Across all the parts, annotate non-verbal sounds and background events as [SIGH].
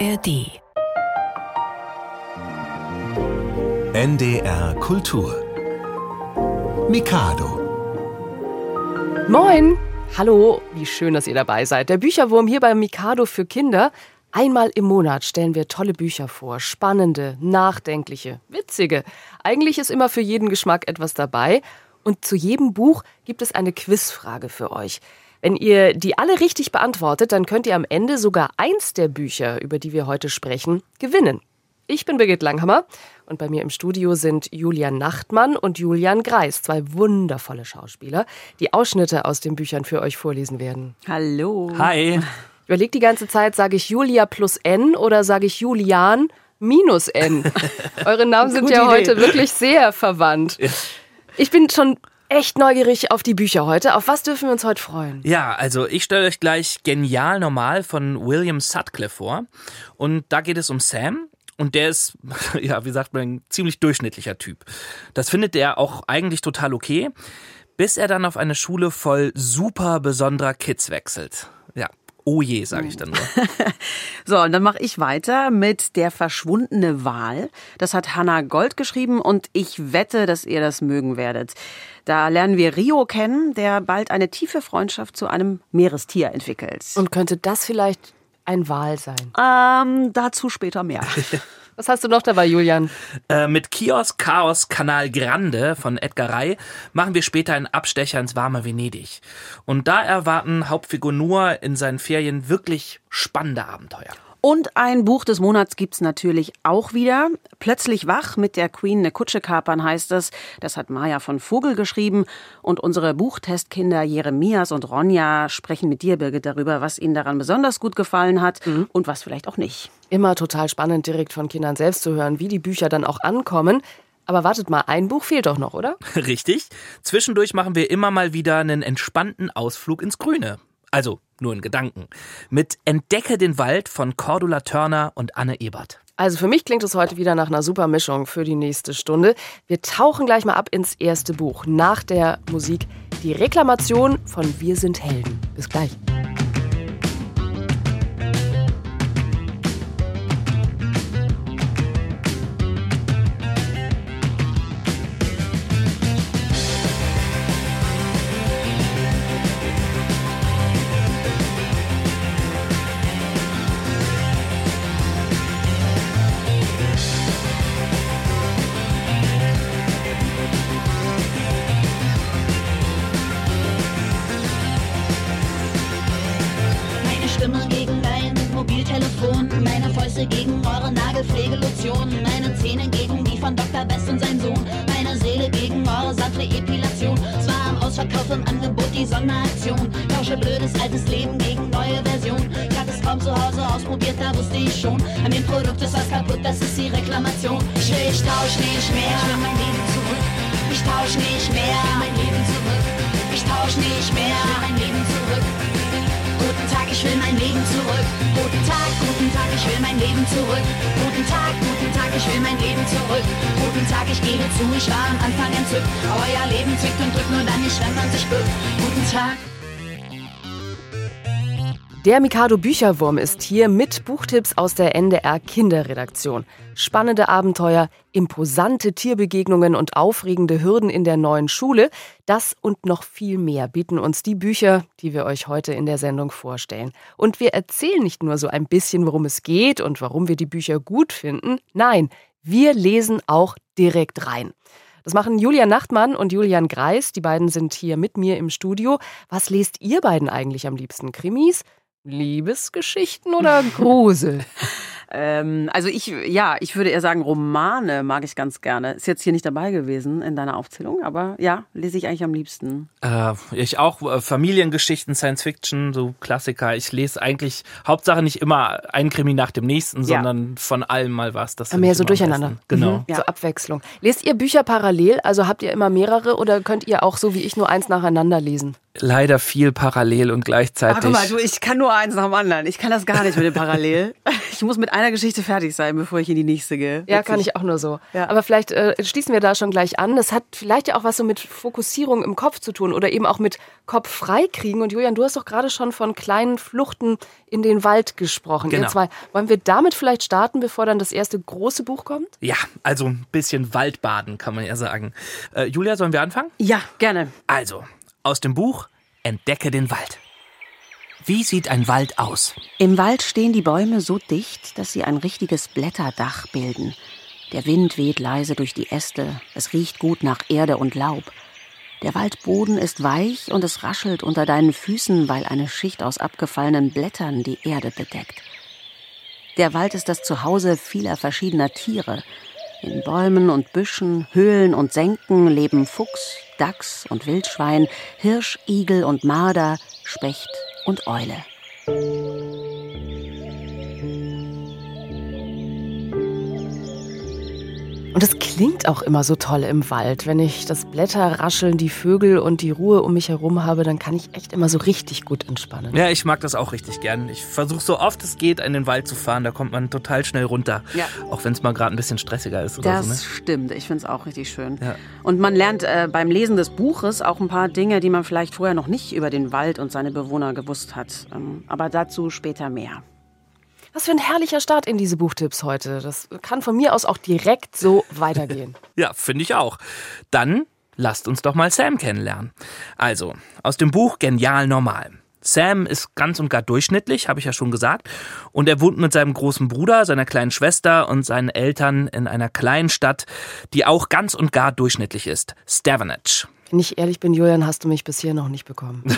ARD. NDR Kultur. Mikado. Moin! Hallo, wie schön, dass ihr dabei seid. Der Bücherwurm hier beim Mikado für Kinder. Einmal im Monat stellen wir tolle Bücher vor. Spannende, nachdenkliche, witzige. Eigentlich ist immer für jeden Geschmack etwas dabei. Und zu jedem Buch gibt es eine Quizfrage für euch. Wenn ihr die alle richtig beantwortet, dann könnt ihr am Ende sogar eins der Bücher, über die wir heute sprechen, gewinnen. Ich bin Birgit Langhammer und bei mir im Studio sind Julian Nachtmann und Julian Greis, zwei wundervolle Schauspieler, die Ausschnitte aus den Büchern für euch vorlesen werden. Hallo. Hi. Ich überlege die ganze Zeit, sage ich Julia plus N oder sage ich Julian minus N? [LAUGHS] Eure Namen sind ja Idee. heute wirklich sehr verwandt. Ich bin schon echt neugierig auf die Bücher heute. Auf was dürfen wir uns heute freuen? Ja, also ich stelle euch gleich Genial Normal von William Sutcliffe vor. Und da geht es um Sam. Und der ist, [LAUGHS] ja, wie sagt man, ein ziemlich durchschnittlicher Typ. Das findet er auch eigentlich total okay, bis er dann auf eine Schule voll super besonderer Kids wechselt. Ja, oh je, sage ich dann nur. [LAUGHS] So, und dann mache ich weiter mit Der verschwundene Wal. Das hat Hannah Gold geschrieben und ich wette, dass ihr das mögen werdet. Da lernen wir Rio kennen, der bald eine tiefe Freundschaft zu einem Meerestier entwickelt. Und könnte das vielleicht ein Wal sein? ähm, dazu später mehr. [LAUGHS] Was hast du noch dabei, Julian? Äh, mit Kiosk Chaos Kanal Grande von Edgar Rey machen wir später einen Abstecher ins warme Venedig. Und da erwarten Hauptfigur Noah in seinen Ferien wirklich spannende Abenteuer. Und ein Buch des Monats gibt's natürlich auch wieder. Plötzlich wach mit der Queen eine Kutsche kapern heißt es. Das hat Maja von Vogel geschrieben. Und unsere Buchtestkinder Jeremias und Ronja sprechen mit dir, Birgit, darüber, was ihnen daran besonders gut gefallen hat und was vielleicht auch nicht. Immer total spannend, direkt von Kindern selbst zu hören, wie die Bücher dann auch ankommen. Aber wartet mal, ein Buch fehlt doch noch, oder? [LAUGHS] Richtig. Zwischendurch machen wir immer mal wieder einen entspannten Ausflug ins Grüne. Also nur in Gedanken. Mit Entdecke den Wald von Cordula Turner und Anne Ebert. Also für mich klingt es heute wieder nach einer super Mischung für die nächste Stunde. Wir tauchen gleich mal ab ins erste Buch. Nach der Musik die Reklamation von Wir sind Helden. Bis gleich. Leben zurück. Guten Tag, guten Tag, ich will mein Leben zurück. Guten Tag, ich gebe zu, ich war am Anfang entzückt. Euer Leben zwickt und drückt nur dann nicht, wenn man sich bückt. Guten Tag. Der Mikado Bücherwurm ist hier mit Buchtipps aus der NDR Kinderredaktion. Spannende Abenteuer, imposante Tierbegegnungen und aufregende Hürden in der neuen Schule. Das und noch viel mehr bieten uns die Bücher, die wir euch heute in der Sendung vorstellen. Und wir erzählen nicht nur so ein bisschen, worum es geht und warum wir die Bücher gut finden. Nein, wir lesen auch direkt rein. Das machen Julian Nachtmann und Julian Greis. Die beiden sind hier mit mir im Studio. Was lest ihr beiden eigentlich am liebsten? Krimis? Liebesgeschichten oder [LAUGHS] Grusel? Ähm, also ich, ja, ich würde eher sagen, Romane mag ich ganz gerne. Ist jetzt hier nicht dabei gewesen in deiner Aufzählung, aber ja, lese ich eigentlich am liebsten. Äh, ich auch äh, Familiengeschichten, Science Fiction, so Klassiker. Ich lese eigentlich Hauptsache nicht immer ein Krimi nach dem nächsten, Ja. sondern von allem mal was. Das mehr so durcheinander. Genau. Mhm. So Abwechslung. Lest ihr Bücher parallel? Also habt ihr immer mehrere oder könnt ihr auch so wie ich nur eins nacheinander lesen? Leider viel parallel und gleichzeitig. Ach, guck mal, du, ich kann nur eins nach dem anderen. Ich kann das gar nicht mit dem Parallel. [LAUGHS] Ich muss mit einer Geschichte fertig sein, bevor ich in die nächste gehe. Ja, kann ich auch nur so. Ja. Aber vielleicht äh, schließen wir da schon gleich an. Das hat vielleicht ja auch was so mit Fokussierung im Kopf zu tun oder eben auch mit Kopf freikriegen. Und Julian, du hast doch gerade schon von kleinen Fluchten in den Wald gesprochen. Genau. Zwei. Wollen wir damit vielleicht starten, bevor dann das erste große Buch kommt? Ja, also ein bisschen Waldbaden, kann man ja sagen. Äh, Julia, sollen wir anfangen? Ja, gerne. Also, aus dem Buch Entdecke den Wald. Wie sieht ein Wald aus? Im Wald stehen die Bäume so dicht, dass sie ein richtiges Blätterdach bilden. Der Wind weht leise durch die Äste, es riecht gut nach Erde und Laub. Der Waldboden ist weich und es raschelt unter deinen Füßen, weil eine Schicht aus abgefallenen Blättern die Erde bedeckt. Der Wald ist das Zuhause vieler verschiedener Tiere. In Bäumen und Büschen, Höhlen und Senken leben Fuchs, Dachs und Wildschwein, Hirsch, Igel und Marder, Specht und Eule. Und es klingt auch immer so toll im Wald. Wenn ich das Blätterrascheln, die Vögel und die Ruhe um mich herum habe, dann kann ich echt immer so richtig gut entspannen. Ja, ich mag das auch richtig gern. Ich versuche so oft es geht, in den Wald zu fahren. Da kommt man total schnell runter. Ja. Auch wenn es mal gerade ein bisschen stressiger ist oder Das so. Ne? stimmt, ich finde es auch richtig schön. Ja. Und man lernt äh, beim Lesen des Buches auch ein paar Dinge, die man vielleicht vorher noch nicht über den Wald und seine Bewohner gewusst hat. Ähm, aber dazu später mehr. Was für ein herrlicher Start in diese Buchtipps heute. Das kann von mir aus auch direkt so [LAUGHS] weitergehen. Ja, finde ich auch. Dann lasst uns doch mal Sam kennenlernen. Also, aus dem Buch Genial Normal. Sam ist ganz und gar durchschnittlich, habe ich ja schon gesagt. Und er wohnt mit seinem großen Bruder, seiner kleinen Schwester und seinen Eltern in einer kleinen Stadt, die auch ganz und gar durchschnittlich ist. Stevenage. Wenn ich ehrlich bin, Julian, hast du mich bisher noch nicht bekommen. [LAUGHS]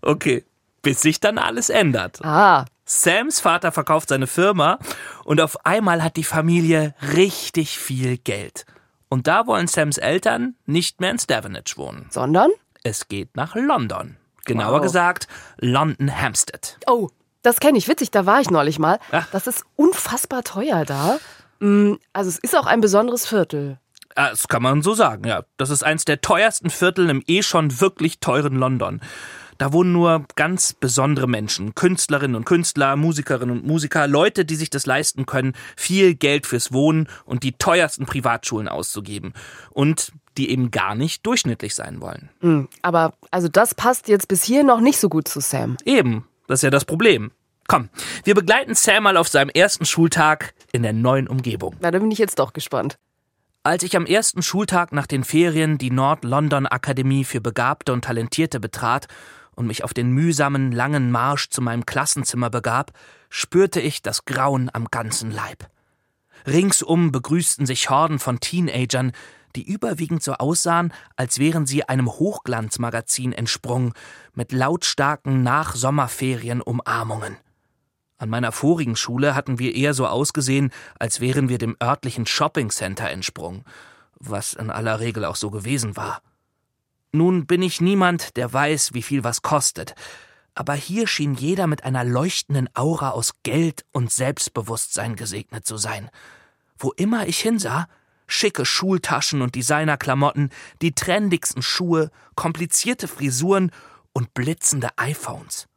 Okay, bis sich dann alles ändert. Ah, Sams Vater verkauft seine Firma und auf einmal hat die Familie richtig viel Geld. Und da wollen Sams Eltern nicht mehr in Stevenage wohnen. sondern? Es geht nach London. Genauer Wow. gesagt, London Hampstead. Oh, das kenne ich. Witzig, da war ich neulich mal. Ach. Das ist unfassbar teuer da. Mm, Also es ist auch ein besonderes Viertel. Das kann man so sagen, ja. Das ist eins der teuersten Viertel im eh schon wirklich teuren London. Da wohnen nur ganz besondere Menschen, Künstlerinnen und Künstler, Musikerinnen und Musiker, Leute, die sich das leisten können, viel Geld fürs Wohnen und die teuersten Privatschulen auszugeben. Und die eben gar nicht durchschnittlich sein wollen. Mm, Aber also das passt jetzt bis hier noch nicht so gut zu Sam. Eben, das ist ja das Problem. Komm, wir begleiten Sam mal auf seinem ersten Schultag in der neuen Umgebung. Na, da bin ich jetzt doch gespannt. Als ich am ersten Schultag nach den Ferien die Nord-London Akademie für Begabte und Talentierte betrat und mich auf den mühsamen, langen Marsch zu meinem Klassenzimmer begab, spürte ich das Grauen am ganzen Leib. Ringsum begrüßten sich Horden von Teenagern, die überwiegend so aussahen, als wären sie einem Hochglanzmagazin entsprungen, mit lautstarken Nach-Sommerferien-Umarmungen. An meiner vorigen Schule hatten wir eher so ausgesehen, als wären wir dem örtlichen Shoppingcenter entsprungen, was in aller Regel auch so gewesen war. Nun bin ich niemand, der weiß, wie viel was kostet, aber hier schien jeder mit einer leuchtenden Aura aus Geld und Selbstbewusstsein gesegnet zu sein. Wo immer ich hinsah, schicke Schultaschen und Designerklamotten, die trendigsten Schuhe, komplizierte Frisuren und blitzende iPhones.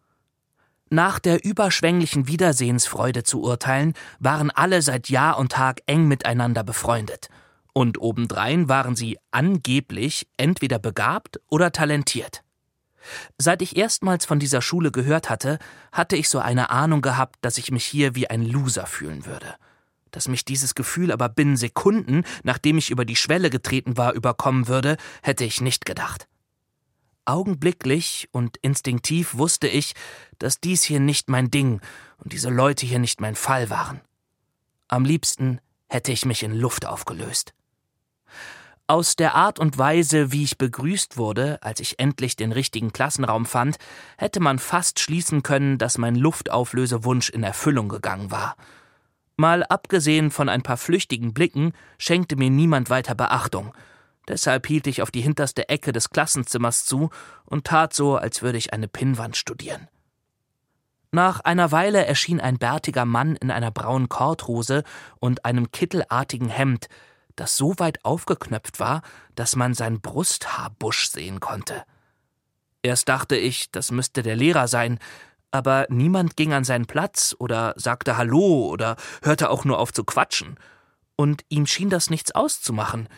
Nach der überschwänglichen Wiedersehensfreude zu urteilen, waren alle seit Jahr und Tag eng miteinander befreundet. Und obendrein waren sie angeblich entweder begabt oder talentiert. Seit ich erstmals von dieser Schule gehört hatte, hatte ich so eine Ahnung gehabt, dass ich mich hier wie ein Loser fühlen würde. Dass mich dieses Gefühl aber binnen Sekunden, nachdem ich über die Schwelle getreten war, überkommen würde, hätte ich nicht gedacht. Augenblicklich und instinktiv wusste ich, dass dies hier nicht mein Ding und diese Leute hier nicht mein Fall waren. Am liebsten hätte ich mich in Luft aufgelöst. Aus der Art und Weise, wie ich begrüßt wurde, als ich endlich den richtigen Klassenraum fand, hätte man fast schließen können, dass mein Luftauflösewunsch in Erfüllung gegangen war. Mal abgesehen von ein paar flüchtigen Blicken schenkte mir niemand weiter Beachtung. Deshalb hielt ich auf die hinterste Ecke des Klassenzimmers zu und tat so, als würde ich eine Pinnwand studieren. Nach einer Weile erschien ein bärtiger Mann in einer braunen Korthose und einem kittelartigen Hemd, das so weit aufgeknöpft war, dass man sein Brusthaarbusch sehen konnte. Erst dachte ich, das müsste der Lehrer sein, aber niemand ging an seinen Platz oder sagte Hallo oder hörte auch nur auf zu quatschen. Und ihm schien das nichts auszumachen.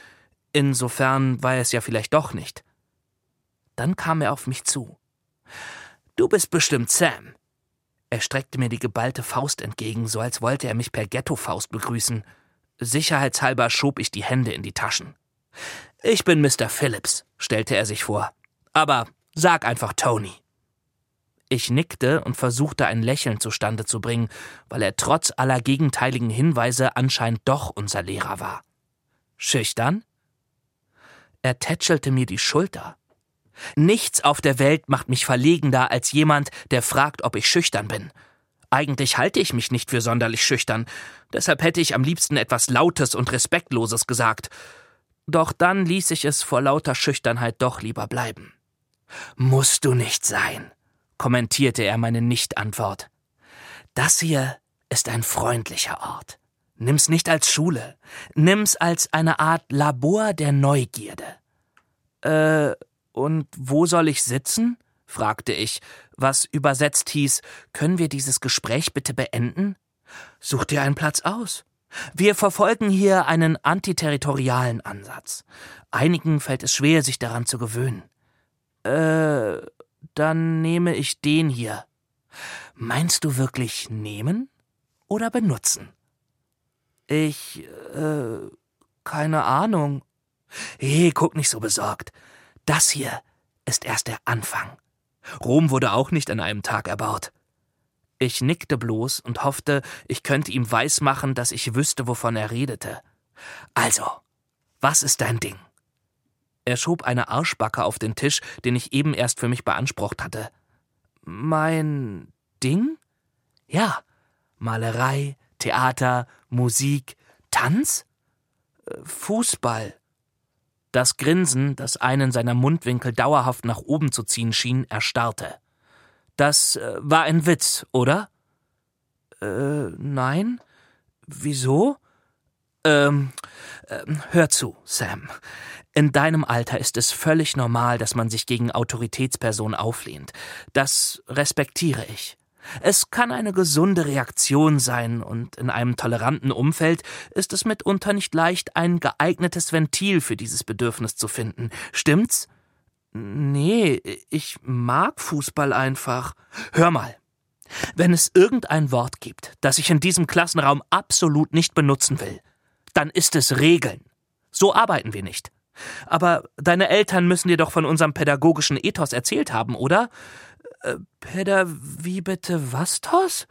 Insofern war es ja vielleicht doch nicht. Dann kam er auf mich zu. Du bist bestimmt Sam. Er streckte mir die geballte Faust entgegen, so als wollte er mich per Ghetto-Faust begrüßen. Sicherheitshalber schob ich die Hände in die Taschen. Ich bin Mr. Phillips, stellte er sich vor. Aber sag einfach Tony. Ich nickte und versuchte ein Lächeln zustande zu bringen, weil er trotz aller gegenteiligen Hinweise anscheinend doch unser Lehrer war. Schüchtern? Er tätschelte mir die Schulter. Nichts auf der Welt macht mich verlegender als jemand, der fragt, ob ich schüchtern bin. Eigentlich halte ich mich nicht für sonderlich schüchtern, deshalb hätte ich am liebsten etwas Lautes und Respektloses gesagt. Doch dann ließ ich es vor lauter Schüchternheit doch lieber bleiben. Musst du nicht sein, kommentierte er meine Nichtantwort. Das hier ist ein freundlicher Ort. Nimm's nicht als Schule, nimm's als eine Art Labor der Neugierde. Äh, und wo soll ich sitzen? Fragte ich, was übersetzt hieß, können wir dieses Gespräch bitte beenden? Such dir einen Platz aus. Wir verfolgen hier einen antiterritorialen Ansatz. Einigen fällt es schwer, sich daran zu gewöhnen. Äh, dann nehme ich den hier. Meinst du wirklich nehmen oder benutzen? Ich, äh, keine Ahnung. Hey, guck nicht so besorgt. Das hier ist erst der Anfang. Rom wurde auch nicht an einem Tag erbaut. Ich nickte bloß und hoffte, ich könnte ihm weismachen, dass ich wüsste, wovon er redete. Also, was ist dein Ding? Er schob eine Arschbacke auf den Tisch, den ich eben erst für mich beansprucht hatte. Mein Ding? Ja, Malerei, Theater, Musik, Tanz? Äh, Fußball. Das Grinsen, das einen seiner Mundwinkel dauerhaft nach oben zu ziehen schien, erstarrte. Das äh, war ein Witz, oder? Äh, nein. Wieso? Ähm, äh, hör zu, Sam. In deinem Alter ist es völlig normal, dass man sich gegen Autoritätspersonen auflehnt. Das respektiere ich. Es kann eine gesunde Reaktion sein, und in einem toleranten Umfeld ist es mitunter nicht leicht, ein geeignetes Ventil für dieses Bedürfnis zu finden. Stimmt's? Nee, ich mag Fußball einfach. Hör mal. Wenn es irgendein Wort gibt, das ich in diesem Klassenraum absolut nicht benutzen will, dann ist es Regeln. So arbeiten wir nicht. Aber deine Eltern müssen dir doch von unserem pädagogischen Ethos erzählt haben, oder? Äh, Peter, wie bitte was, Tos?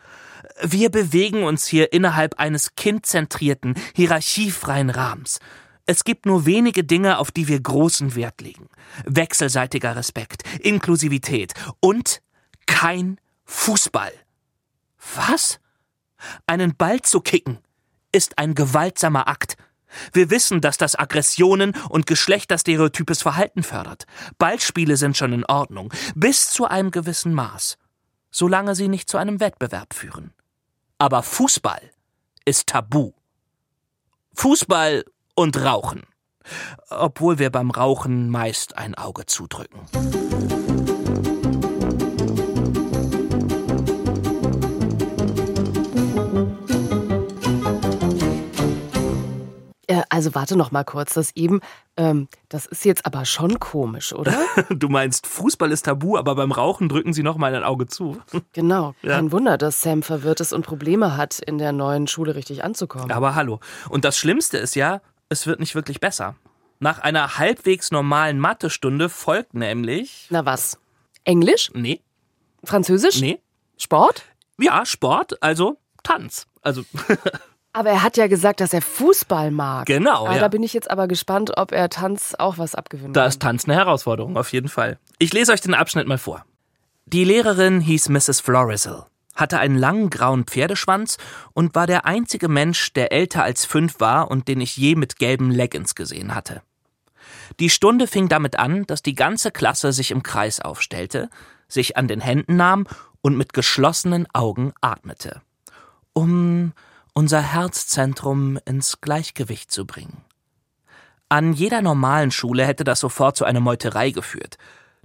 Wir bewegen uns hier innerhalb eines kindzentrierten, hierarchiefreien Rahmens. Es gibt nur wenige Dinge, auf die wir großen Wert legen. Wechselseitiger Respekt, Inklusivität und kein Fußball. Was? Einen Ball zu kicken ist ein gewaltsamer Akt. Wir wissen, dass das Aggressionen und geschlechterstereotypes Verhalten fördert. Ballspiele sind schon in Ordnung, bis zu einem gewissen Maß, solange sie nicht zu einem Wettbewerb führen. Aber Fußball ist tabu. Fußball und Rauchen. Obwohl wir beim Rauchen meist ein Auge zudrücken. Also warte noch mal kurz, das eben, ähm, das ist jetzt aber schon komisch, oder? [LAUGHS] du meinst, Fußball ist tabu, aber beim Rauchen drücken sie noch mal ein Auge zu. [LAUGHS] genau. Ja. Kein Wunder, dass Sam verwirrt ist und Probleme hat, in der neuen Schule richtig anzukommen. Aber hallo. Und das Schlimmste ist ja, es wird nicht wirklich besser. Nach einer halbwegs normalen Mathestunde folgt nämlich. Na was? Englisch? Nee. Französisch? Nee. Sport? Ja, Sport, also Tanz. Also [LAUGHS] Aber er hat ja gesagt, dass er Fußball mag. Genau. Ja. Da bin ich jetzt aber gespannt, ob er Tanz auch was abgewinnt. Da ist Tanz eine Herausforderung, auf jeden Fall. Ich lese euch den Abschnitt mal vor. Die Lehrerin hieß Mrs. Florizel, hatte einen langen grauen Pferdeschwanz und war der einzige Mensch, der älter als fünf war und den ich je mit gelben Leggings gesehen hatte. Die Stunde fing damit an, dass die ganze Klasse sich im Kreis aufstellte, sich an den Händen nahm und mit geschlossenen Augen atmete. Um unser Herzzentrum ins Gleichgewicht zu bringen. An jeder normalen Schule hätte das sofort zu einer Meuterei geführt.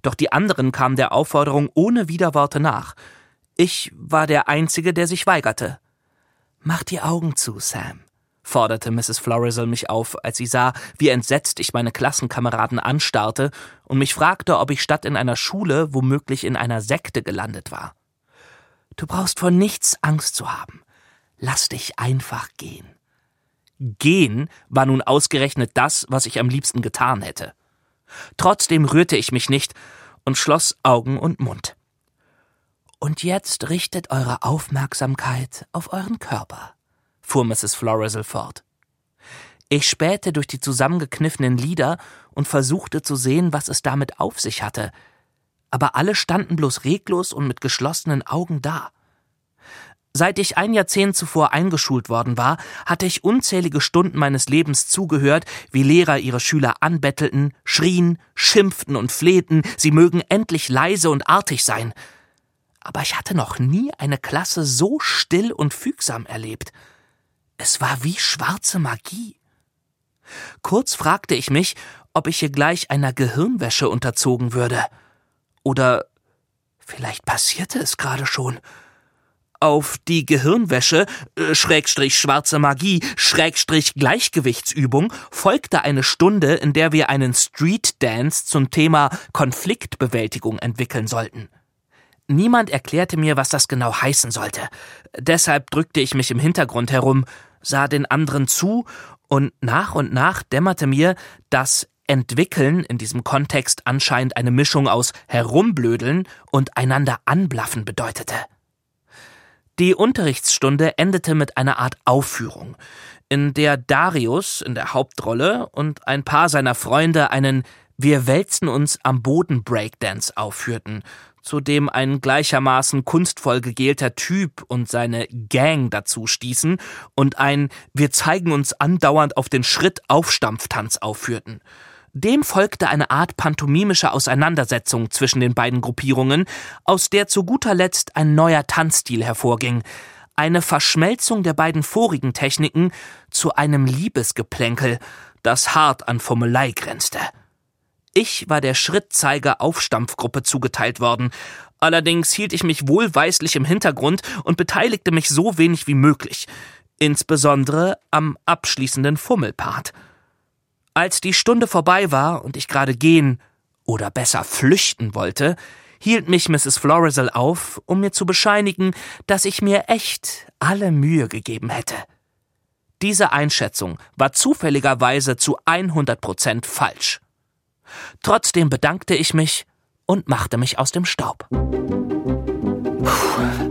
Doch die anderen kamen der Aufforderung ohne Widerworte nach. Ich war der Einzige, der sich weigerte. Mach die Augen zu, Sam, forderte Mrs. Florizel mich auf, als sie sah, wie entsetzt ich meine Klassenkameraden anstarrte und mich fragte, ob ich statt in einer Schule womöglich in einer Sekte gelandet war. Du brauchst vor nichts Angst zu haben. Lass dich einfach gehen. Gehen war nun ausgerechnet das, was ich am liebsten getan hätte. Trotzdem rührte ich mich nicht und schloss Augen und Mund. Und jetzt richtet eure Aufmerksamkeit auf euren Körper, fuhr Mrs. Florizel fort. Ich spähte durch die zusammengekniffenen Lider und versuchte zu sehen, was es damit auf sich hatte, aber alle standen bloß reglos und mit geschlossenen Augen da. Seit ich ein Jahrzehnt zuvor eingeschult worden war, hatte ich unzählige Stunden meines Lebens zugehört, wie Lehrer ihre Schüler anbettelten, schrien, schimpften und flehten, sie mögen endlich leise und artig sein. Aber ich hatte noch nie eine Klasse so still und fügsam erlebt. Es war wie schwarze Magie. Kurz fragte ich mich, ob ich hier gleich einer Gehirnwäsche unterzogen würde. Oder vielleicht passierte es gerade schon. Auf die Gehirnwäsche, äh, Schrägstrich schwarze Magie, Schrägstrich Gleichgewichtsübung folgte eine Stunde, in der wir einen Street Dance zum Thema Konfliktbewältigung entwickeln sollten. Niemand erklärte mir, was das genau heißen sollte. Deshalb drückte ich mich im Hintergrund herum, sah den anderen zu, und nach und nach dämmerte mir, dass Entwickeln in diesem Kontext anscheinend eine Mischung aus Herumblödeln und einander anblaffen bedeutete. Die Unterrichtsstunde endete mit einer Art Aufführung, in der Darius in der Hauptrolle und ein paar seiner Freunde einen Wir wälzen uns am Boden Breakdance aufführten, zu dem ein gleichermaßen kunstvoll gegelter Typ und seine Gang dazu stießen und ein Wir zeigen uns andauernd auf den Schritt Aufstampftanz aufführten. Dem folgte eine Art pantomimische Auseinandersetzung zwischen den beiden Gruppierungen, aus der zu guter Letzt ein neuer Tanzstil hervorging, eine Verschmelzung der beiden vorigen Techniken zu einem Liebesgeplänkel, das hart an Formelei grenzte. Ich war der Schrittzeiger Aufstampfgruppe zugeteilt worden, allerdings hielt ich mich wohlweislich im Hintergrund und beteiligte mich so wenig wie möglich, insbesondere am abschließenden Fummelpart. Als die Stunde vorbei war und ich gerade gehen oder besser flüchten wollte, hielt mich Mrs. Florizel auf, um mir zu bescheinigen, dass ich mir echt alle Mühe gegeben hätte. Diese Einschätzung war zufälligerweise zu 100 Prozent falsch. Trotzdem bedankte ich mich und machte mich aus dem Staub.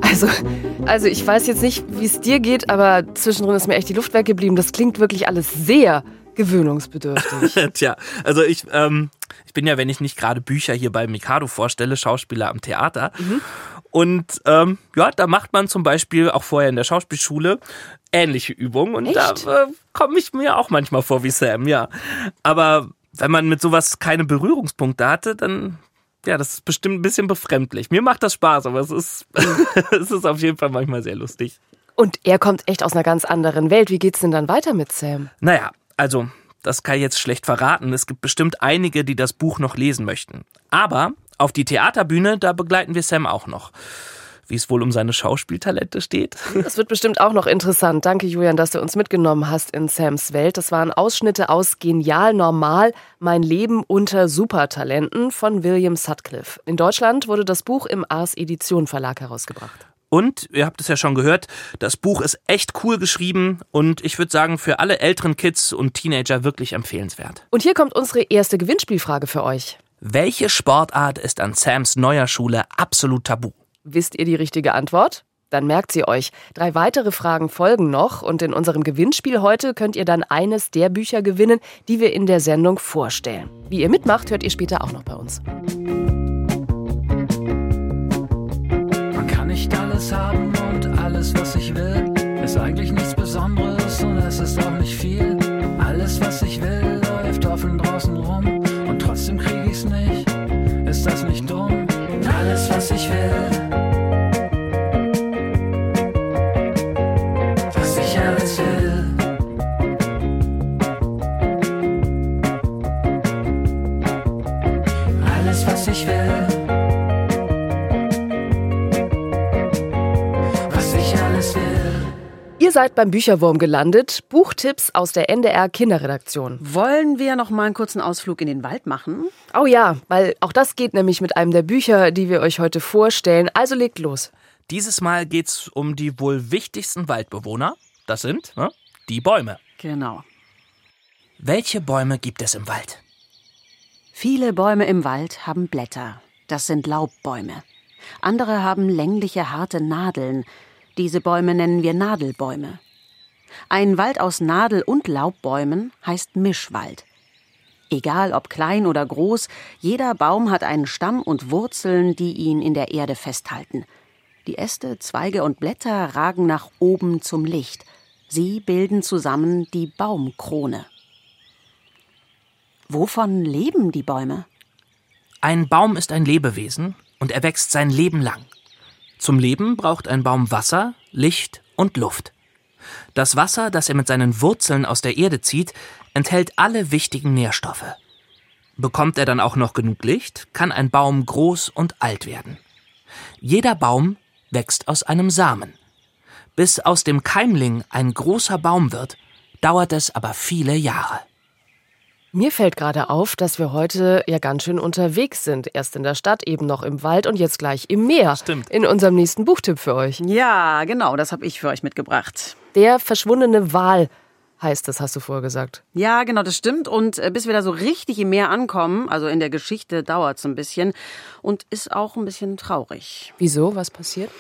Also, also ich weiß jetzt nicht, wie es dir geht, aber zwischendrin ist mir echt die Luft weggeblieben. Das klingt wirklich alles sehr gewöhnungsbedürftig. [LAUGHS] Tja, also ich, ähm, ich bin ja, wenn ich nicht gerade Bücher hier bei Mikado vorstelle, Schauspieler am Theater. Mhm. Und ähm, ja, da macht man zum Beispiel auch vorher in der Schauspielschule ähnliche Übungen und Echt? da äh, komme ich mir auch manchmal vor wie Sam, ja. Aber wenn man mit sowas keine Berührungspunkte hatte, dann ja, das ist bestimmt ein bisschen befremdlich. Mir macht das Spaß, aber es ist, [LAUGHS] es ist auf jeden Fall manchmal sehr lustig. Und er kommt echt aus einer ganz anderen Welt. Wie geht's denn dann weiter mit Sam? Naja, also, das kann ich jetzt schlecht verraten. Es gibt bestimmt einige, die das Buch noch lesen möchten. Aber auf die Theaterbühne, da begleiten wir Sam auch noch. Wie es wohl um seine Schauspieltalente steht. Das wird bestimmt auch noch interessant. Danke, Julian, dass du uns mitgenommen hast in Sams Welt. Das waren Ausschnitte aus Genial Normal, mein Leben unter Supertalenten von William Sutcliffe. In Deutschland wurde das Buch im Ars Edition Verlag herausgebracht. Und, ihr habt es ja schon gehört, das Buch ist echt cool geschrieben und ich würde sagen, für alle älteren Kids und Teenager wirklich empfehlenswert. Und hier kommt unsere erste Gewinnspielfrage für euch. Welche Sportart ist an Sams neuer Schule absolut tabu? Wisst ihr die richtige Antwort? Dann merkt sie euch. Drei weitere Fragen folgen noch und in unserem Gewinnspiel heute könnt ihr dann eines der Bücher gewinnen, die wir in der Sendung vorstellen. Wie ihr mitmacht, hört ihr später auch noch bei uns. Alles, was ich will, ist eigentlich nichts Besonderes und es ist auch nicht viel. Alles, was ich will, seid beim Bücherwurm gelandet. Buchtipps aus der NDR Kinderredaktion. Wollen wir noch mal einen kurzen Ausflug in den Wald machen? Oh ja, weil auch das geht nämlich mit einem der Bücher, die wir euch heute vorstellen. Also legt los. Dieses Mal geht's um die wohl wichtigsten Waldbewohner. Das sind ne, die Bäume. Genau. Welche Bäume gibt es im Wald? Viele Bäume im Wald haben Blätter. Das sind Laubbäume. Andere haben längliche, harte Nadeln. Diese Bäume nennen wir Nadelbäume. Ein Wald aus Nadel- und Laubbäumen heißt Mischwald. Egal ob klein oder groß, jeder Baum hat einen Stamm und Wurzeln, die ihn in der Erde festhalten. Die Äste, Zweige und Blätter ragen nach oben zum Licht. Sie bilden zusammen die Baumkrone. Wovon leben die Bäume? Ein Baum ist ein Lebewesen und er wächst sein Leben lang. Zum Leben braucht ein Baum Wasser, Licht und Luft. Das Wasser, das er mit seinen Wurzeln aus der Erde zieht, enthält alle wichtigen Nährstoffe. Bekommt er dann auch noch genug Licht, kann ein Baum groß und alt werden. Jeder Baum wächst aus einem Samen. Bis aus dem Keimling ein großer Baum wird, dauert es aber viele Jahre. Mir fällt gerade auf, dass wir heute ja ganz schön unterwegs sind. Erst in der Stadt, eben noch im Wald und jetzt gleich im Meer. Stimmt. In unserem nächsten Buchtipp für euch. Ja, genau, das habe ich für euch mitgebracht. Der verschwundene Wal heißt es, hast du vorher gesagt. Ja, genau, das stimmt. Und äh, bis wir da so richtig im Meer ankommen, also in der Geschichte, dauert es ein bisschen und ist auch ein bisschen traurig. Wieso? Was passiert?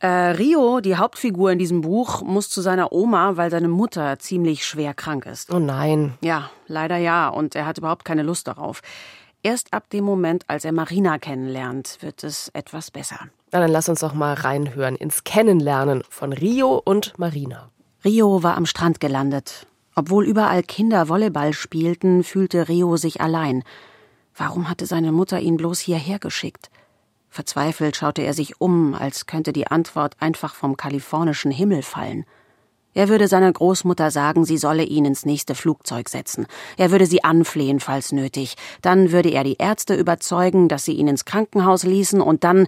Äh, Rio, die Hauptfigur in diesem Buch, muss zu seiner Oma, weil seine Mutter ziemlich schwer krank ist. Oh nein. Ja, leider ja. Und er hat überhaupt keine Lust darauf. Erst ab dem Moment, als er Marina kennenlernt, wird es etwas besser. Na, dann lass uns doch mal reinhören ins Kennenlernen von Rio und Marina. Rio war am Strand gelandet. Obwohl überall Kinder Volleyball spielten, fühlte Rio sich allein. Warum hatte seine Mutter ihn bloß hierher geschickt? Verzweifelt schaute er sich um, als könnte die Antwort einfach vom kalifornischen Himmel fallen. Er würde seiner Großmutter sagen, sie solle ihn ins nächste Flugzeug setzen. Er würde sie anflehen, falls nötig. Dann würde er die Ärzte überzeugen, dass sie ihn ins Krankenhaus ließen und dann.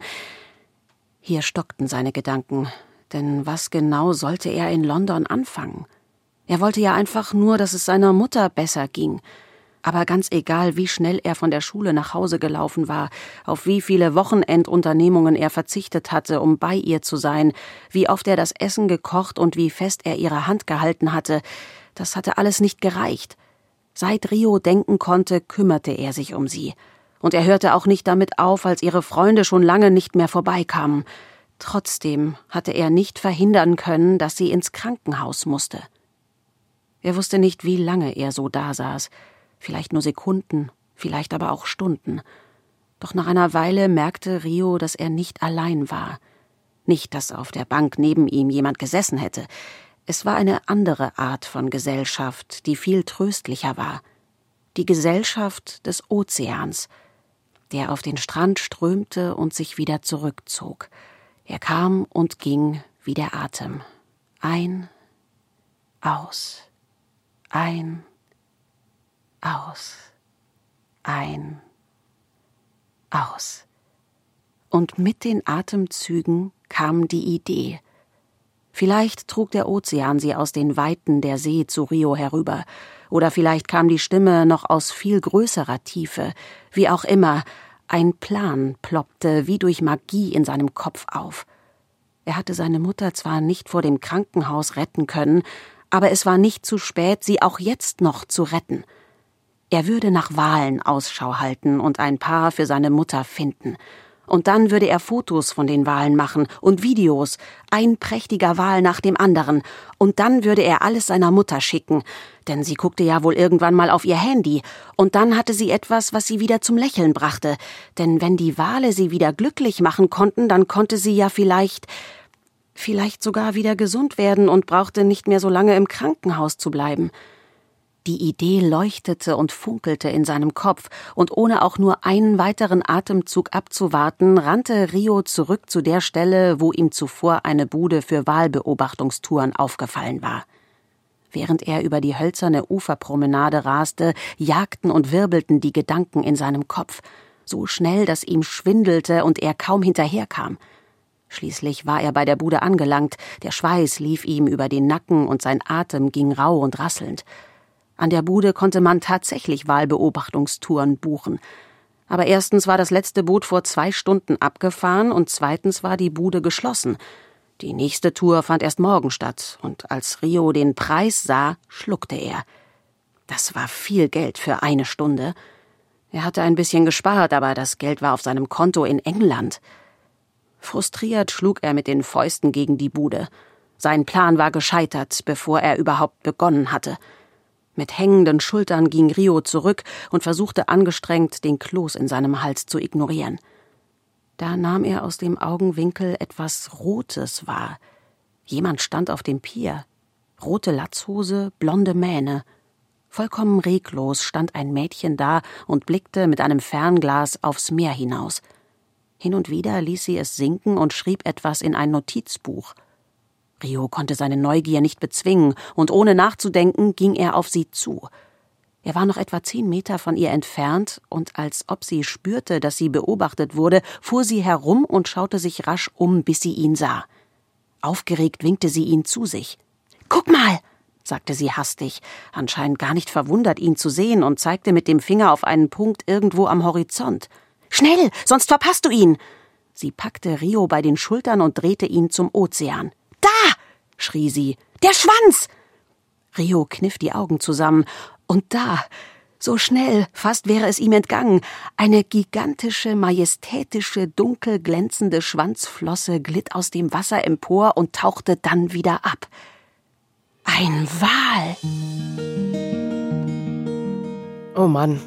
Hier stockten seine Gedanken. Denn was genau sollte er in London anfangen? Er wollte ja einfach nur, dass es seiner Mutter besser ging. Aber ganz egal, wie schnell er von der Schule nach Hause gelaufen war, auf wie viele Wochenendunternehmungen er verzichtet hatte, um bei ihr zu sein, wie oft er das Essen gekocht und wie fest er ihre Hand gehalten hatte, das hatte alles nicht gereicht. Seit Rio denken konnte, kümmerte er sich um sie. Und er hörte auch nicht damit auf, als ihre Freunde schon lange nicht mehr vorbeikamen. Trotzdem hatte er nicht verhindern können, dass sie ins Krankenhaus musste. Er wusste nicht, wie lange er so dasaß, vielleicht nur Sekunden, vielleicht aber auch Stunden. Doch nach einer Weile merkte Rio, dass er nicht allein war. Nicht, dass auf der Bank neben ihm jemand gesessen hätte. Es war eine andere Art von Gesellschaft, die viel tröstlicher war. Die Gesellschaft des Ozeans, der auf den Strand strömte und sich wieder zurückzog. Er kam und ging wie der Atem. Ein, aus, ein, aus, ein, aus. Und mit den Atemzügen kam die Idee. Vielleicht trug der Ozean sie aus den Weiten der See zu Rio herüber, oder vielleicht kam die Stimme noch aus viel größerer Tiefe, wie auch immer, ein Plan ploppte wie durch Magie in seinem Kopf auf. Er hatte seine Mutter zwar nicht vor dem Krankenhaus retten können, aber es war nicht zu spät, sie auch jetzt noch zu retten. Er würde nach Walen Ausschau halten und ein Paar für seine Mutter finden. Und dann würde er Fotos von den Walen machen und Videos, ein prächtiger Wal nach dem anderen. Und dann würde er alles seiner Mutter schicken, denn sie guckte ja wohl irgendwann mal auf ihr Handy. Und dann hatte sie etwas, was sie wieder zum Lächeln brachte. Denn wenn die Wale sie wieder glücklich machen konnten, dann konnte sie ja vielleicht, vielleicht sogar wieder gesund werden und brauchte nicht mehr so lange im Krankenhaus zu bleiben. Die Idee leuchtete und funkelte in seinem Kopf, und ohne auch nur einen weiteren Atemzug abzuwarten, rannte Rio zurück zu der Stelle, wo ihm zuvor eine Bude für Wahlbeobachtungstouren aufgefallen war. Während er über die hölzerne Uferpromenade raste, jagten und wirbelten die Gedanken in seinem Kopf, so schnell, dass ihm schwindelte und er kaum hinterherkam. Schließlich war er bei der Bude angelangt, der Schweiß lief ihm über den Nacken und sein Atem ging rau und rasselnd. An der Bude konnte man tatsächlich Wahlbeobachtungstouren buchen. Aber erstens war das letzte Boot vor zwei Stunden abgefahren und zweitens war die Bude geschlossen. Die nächste Tour fand erst morgen statt, und als Rio den Preis sah, schluckte er. Das war viel Geld für eine Stunde. Er hatte ein bisschen gespart, aber das Geld war auf seinem Konto in England. Frustriert schlug er mit den Fäusten gegen die Bude. Sein Plan war gescheitert, bevor er überhaupt begonnen hatte. Mit hängenden Schultern ging Rio zurück und versuchte angestrengt, den Kloß in seinem Hals zu ignorieren. Da nahm er aus dem Augenwinkel etwas Rotes wahr. Jemand stand auf dem Pier. Rote Latzhose, blonde Mähne. Vollkommen reglos stand ein Mädchen da und blickte mit einem Fernglas aufs Meer hinaus. Hin und wieder ließ sie es sinken und schrieb etwas in ein Notizbuch. Rio konnte seine Neugier nicht bezwingen, und ohne nachzudenken ging er auf sie zu. Er war noch etwa zehn Meter von ihr entfernt, und als ob sie spürte, dass sie beobachtet wurde, fuhr sie herum und schaute sich rasch um, bis sie ihn sah. Aufgeregt winkte sie ihn zu sich. Guck mal, sagte sie hastig, anscheinend gar nicht verwundert, ihn zu sehen, und zeigte mit dem Finger auf einen Punkt irgendwo am Horizont. Schnell, sonst verpasst du ihn. Sie packte Rio bei den Schultern und drehte ihn zum Ozean. Schrie sie. Der Schwanz! Rio kniff die Augen zusammen. Und da, so schnell, fast wäre es ihm entgangen, eine gigantische, majestätische, dunkel glänzende Schwanzflosse glitt aus dem Wasser empor und tauchte dann wieder ab. Ein Wal! Oh Mann,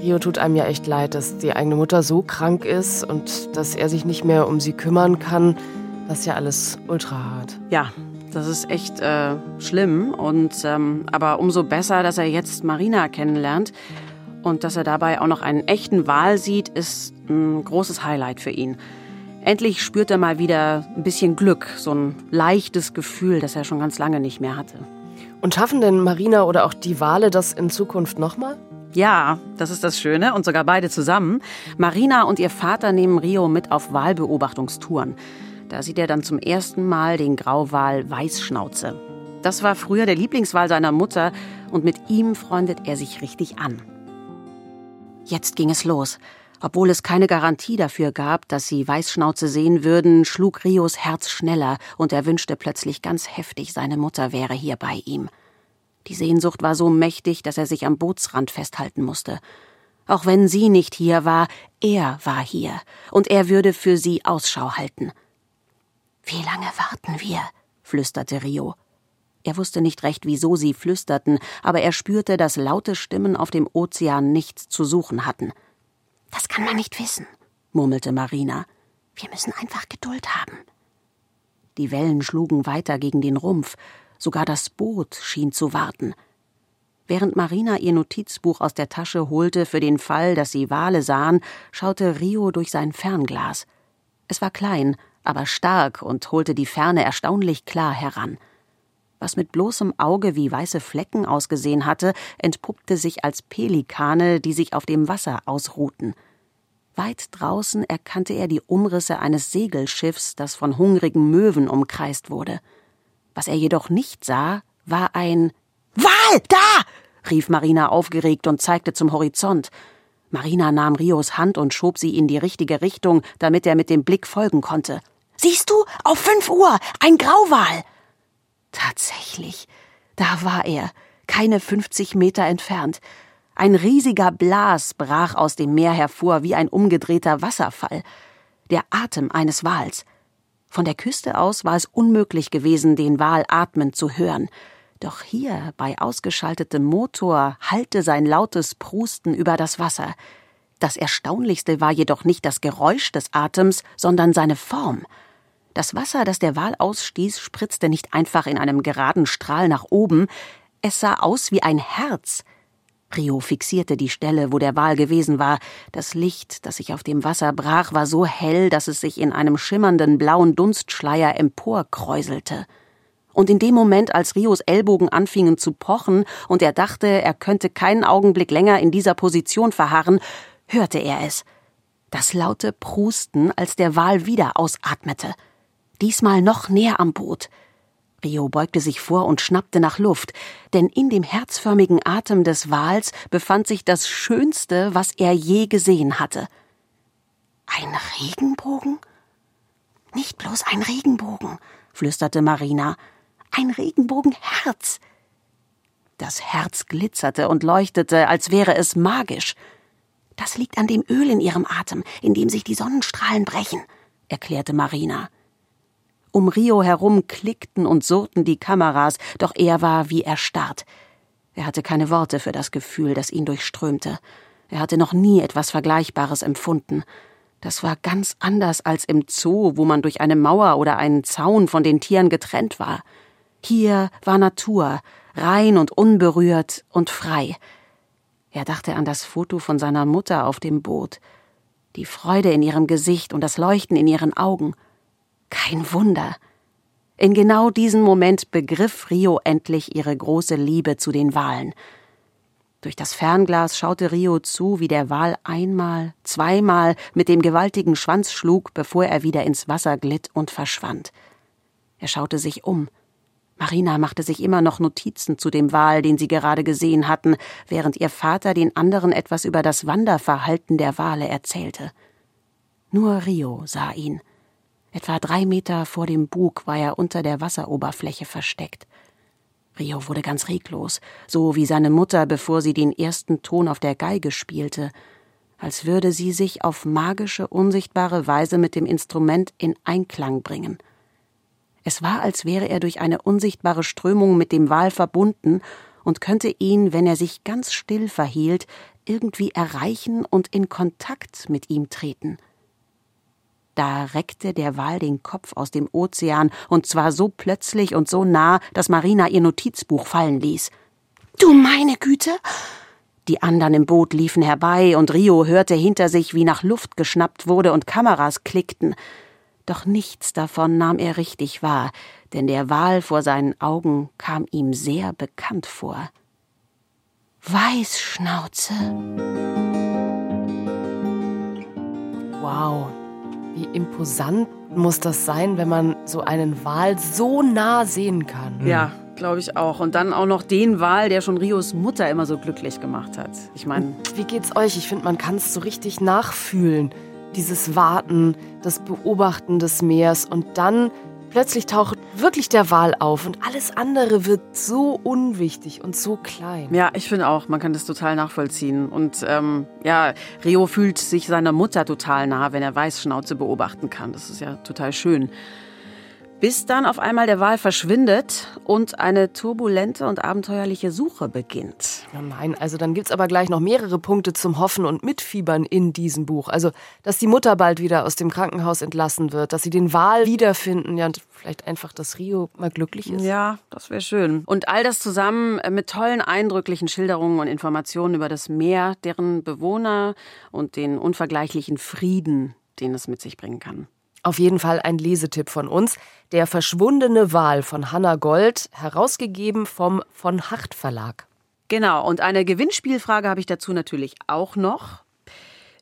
Rio tut einem ja echt leid, dass die eigene Mutter so krank ist und dass er sich nicht mehr um sie kümmern kann. Das ist ja alles ultra hart. Ja, das ist echt äh, schlimm. Und ähm, aber umso besser, dass er jetzt Marina kennenlernt und dass er dabei auch noch einen echten Wal sieht, ist ein großes Highlight für ihn. Endlich spürt er mal wieder ein bisschen Glück, so ein leichtes Gefühl, das er schon ganz lange nicht mehr hatte. Und schaffen denn Marina oder auch die Wale das in Zukunft nochmal? Ja, das ist das Schöne und sogar beide zusammen. Marina und ihr Vater nehmen Rio mit auf Wahlbeobachtungstouren. Da sieht er dann zum ersten Mal den Grauwal Weißschnauze. Das war früher der Lieblingswal seiner Mutter und mit ihm freundet er sich richtig an. Jetzt ging es los. Obwohl es keine Garantie dafür gab, dass sie Weißschnauze sehen würden, schlug Rios Herz schneller und er wünschte plötzlich ganz heftig, seine Mutter wäre hier bei ihm. Die Sehnsucht war so mächtig, dass er sich am Bootsrand festhalten musste. Auch wenn sie nicht hier war, er war hier, und er würde für sie Ausschau halten. Wie lange warten wir? flüsterte Rio. Er wusste nicht recht, wieso sie flüsterten, aber er spürte, dass laute Stimmen auf dem Ozean nichts zu suchen hatten. Das kann man nicht wissen, murmelte Marina. Wir müssen einfach Geduld haben. Die Wellen schlugen weiter gegen den Rumpf, Sogar das Boot schien zu warten. Während Marina ihr Notizbuch aus der Tasche holte für den Fall, dass sie Wale sahen, schaute Rio durch sein Fernglas. Es war klein, aber stark und holte die Ferne erstaunlich klar heran. Was mit bloßem Auge wie weiße Flecken ausgesehen hatte, entpuppte sich als Pelikane, die sich auf dem Wasser ausruhten. Weit draußen erkannte er die Umrisse eines Segelschiffs, das von hungrigen Möwen umkreist wurde. Was er jedoch nicht sah, war ein Wal, da! rief Marina aufgeregt und zeigte zum Horizont. Marina nahm Rios Hand und schob sie in die richtige Richtung, damit er mit dem Blick folgen konnte. Siehst du, auf fünf Uhr, ein Grauwal! Tatsächlich, da war er, keine fünfzig Meter entfernt. Ein riesiger Blas brach aus dem Meer hervor wie ein umgedrehter Wasserfall. Der Atem eines Wals. Von der Küste aus war es unmöglich gewesen, den Wal atmen zu hören. Doch hier, bei ausgeschaltetem Motor, hallte sein lautes Prusten über das Wasser. Das Erstaunlichste war jedoch nicht das Geräusch des Atems, sondern seine Form. Das Wasser, das der Wal ausstieß, spritzte nicht einfach in einem geraden Strahl nach oben, es sah aus wie ein Herz, Rio fixierte die Stelle, wo der Wal gewesen war. Das Licht, das sich auf dem Wasser brach, war so hell, dass es sich in einem schimmernden blauen Dunstschleier emporkräuselte. Und in dem Moment, als Rios Ellbogen anfingen zu pochen und er dachte, er könnte keinen Augenblick länger in dieser Position verharren, hörte er es. Das laute Prusten, als der Wal wieder ausatmete. Diesmal noch näher am Boot. Rio beugte sich vor und schnappte nach Luft, denn in dem herzförmigen Atem des Wals befand sich das Schönste, was er je gesehen hatte. Ein Regenbogen? Nicht bloß ein Regenbogen, flüsterte Marina. Ein Regenbogenherz. Das Herz glitzerte und leuchtete, als wäre es magisch. Das liegt an dem Öl in ihrem Atem, in dem sich die Sonnenstrahlen brechen, erklärte Marina. Um Rio herum klickten und surrten die Kameras, doch er war wie erstarrt. Er hatte keine Worte für das Gefühl, das ihn durchströmte. Er hatte noch nie etwas Vergleichbares empfunden. Das war ganz anders als im Zoo, wo man durch eine Mauer oder einen Zaun von den Tieren getrennt war. Hier war Natur, rein und unberührt und frei. Er dachte an das Foto von seiner Mutter auf dem Boot, die Freude in ihrem Gesicht und das Leuchten in ihren Augen. Kein Wunder. In genau diesem Moment begriff Rio endlich ihre große Liebe zu den Walen. Durch das Fernglas schaute Rio zu, wie der Wal einmal, zweimal mit dem gewaltigen Schwanz schlug, bevor er wieder ins Wasser glitt und verschwand. Er schaute sich um. Marina machte sich immer noch Notizen zu dem Wal, den sie gerade gesehen hatten, während ihr Vater den anderen etwas über das Wanderverhalten der Wale erzählte. Nur Rio sah ihn. Etwa drei Meter vor dem Bug war er unter der Wasseroberfläche versteckt. Rio wurde ganz reglos, so wie seine Mutter, bevor sie den ersten Ton auf der Geige spielte, als würde sie sich auf magische, unsichtbare Weise mit dem Instrument in Einklang bringen. Es war, als wäre er durch eine unsichtbare Strömung mit dem Wal verbunden und könnte ihn, wenn er sich ganz still verhielt, irgendwie erreichen und in Kontakt mit ihm treten. Da reckte der Wal den Kopf aus dem Ozean, und zwar so plötzlich und so nah, dass Marina ihr Notizbuch fallen ließ. Du meine Güte! Die anderen im Boot liefen herbei, und Rio hörte hinter sich, wie nach Luft geschnappt wurde und Kameras klickten. Doch nichts davon nahm er richtig wahr, denn der Wal vor seinen Augen kam ihm sehr bekannt vor. Weißschnauze. Wow. Wie imposant muss das sein, wenn man so einen Wal so nah sehen kann. Ja, glaube ich auch. Und dann auch noch den Wal, der schon Rios Mutter immer so glücklich gemacht hat. Ich meine. Wie geht's euch? Ich finde, man kann es so richtig nachfühlen. Dieses Warten, das Beobachten des Meeres und dann Plötzlich taucht wirklich der Wal auf und alles andere wird so unwichtig und so klein. Ja, ich finde auch, man kann das total nachvollziehen. Und ähm, ja, Rio fühlt sich seiner Mutter total nah, wenn er Weißschnauze beobachten kann. Das ist ja total schön bis dann auf einmal der Wal verschwindet und eine turbulente und abenteuerliche Suche beginnt. Oh nein, also dann gibt es aber gleich noch mehrere Punkte zum Hoffen und Mitfiebern in diesem Buch. Also, dass die Mutter bald wieder aus dem Krankenhaus entlassen wird, dass sie den Wal wiederfinden, ja, und vielleicht einfach, dass Rio mal glücklich ist. Ja, das wäre schön. Und all das zusammen mit tollen, eindrücklichen Schilderungen und Informationen über das Meer, deren Bewohner und den unvergleichlichen Frieden, den es mit sich bringen kann. Auf jeden Fall ein Lesetipp von uns. Der verschwundene Wal von Hanna Gold, herausgegeben vom von Hacht Verlag. Genau, und eine Gewinnspielfrage habe ich dazu natürlich auch noch.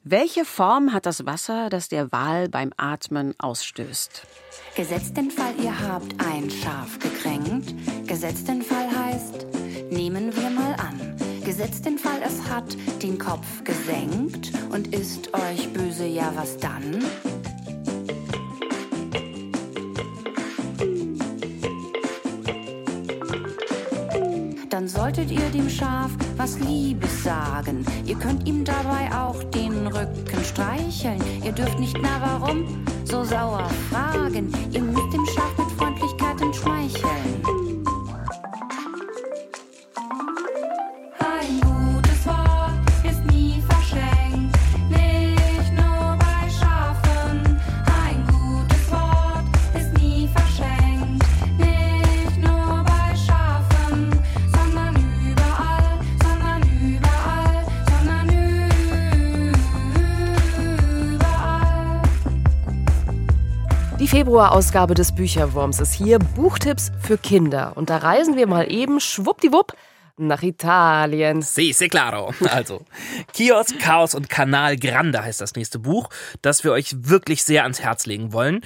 Welche Form hat das Wasser, das der Wal beim Atmen ausstößt? Gesetzt den Fall, ihr habt ein Schaf gekränkt. Gesetzt den Fall heißt, nehmen wir mal an. Gesetzt den Fall, es hat den Kopf gesenkt und ist euch böse, ja was dann? Dann solltet ihr dem Schaf was Liebes sagen. Ihr könnt ihm dabei auch den Rücken streicheln. Ihr dürft nicht, na warum, so sauer fragen. Ihr müsst dem Schaf mit Freundlichkeit schmeicheln. Februarausgabe des Bücherwurms ist hier Buchtipps für Kinder. Und da reisen wir mal eben schwuppdiwupp nach Italien. Si, se claro. [LAUGHS] Also, Kiosk, Chaos und Kanal Grande heißt das nächste Buch, das wir euch wirklich sehr ans Herz legen wollen.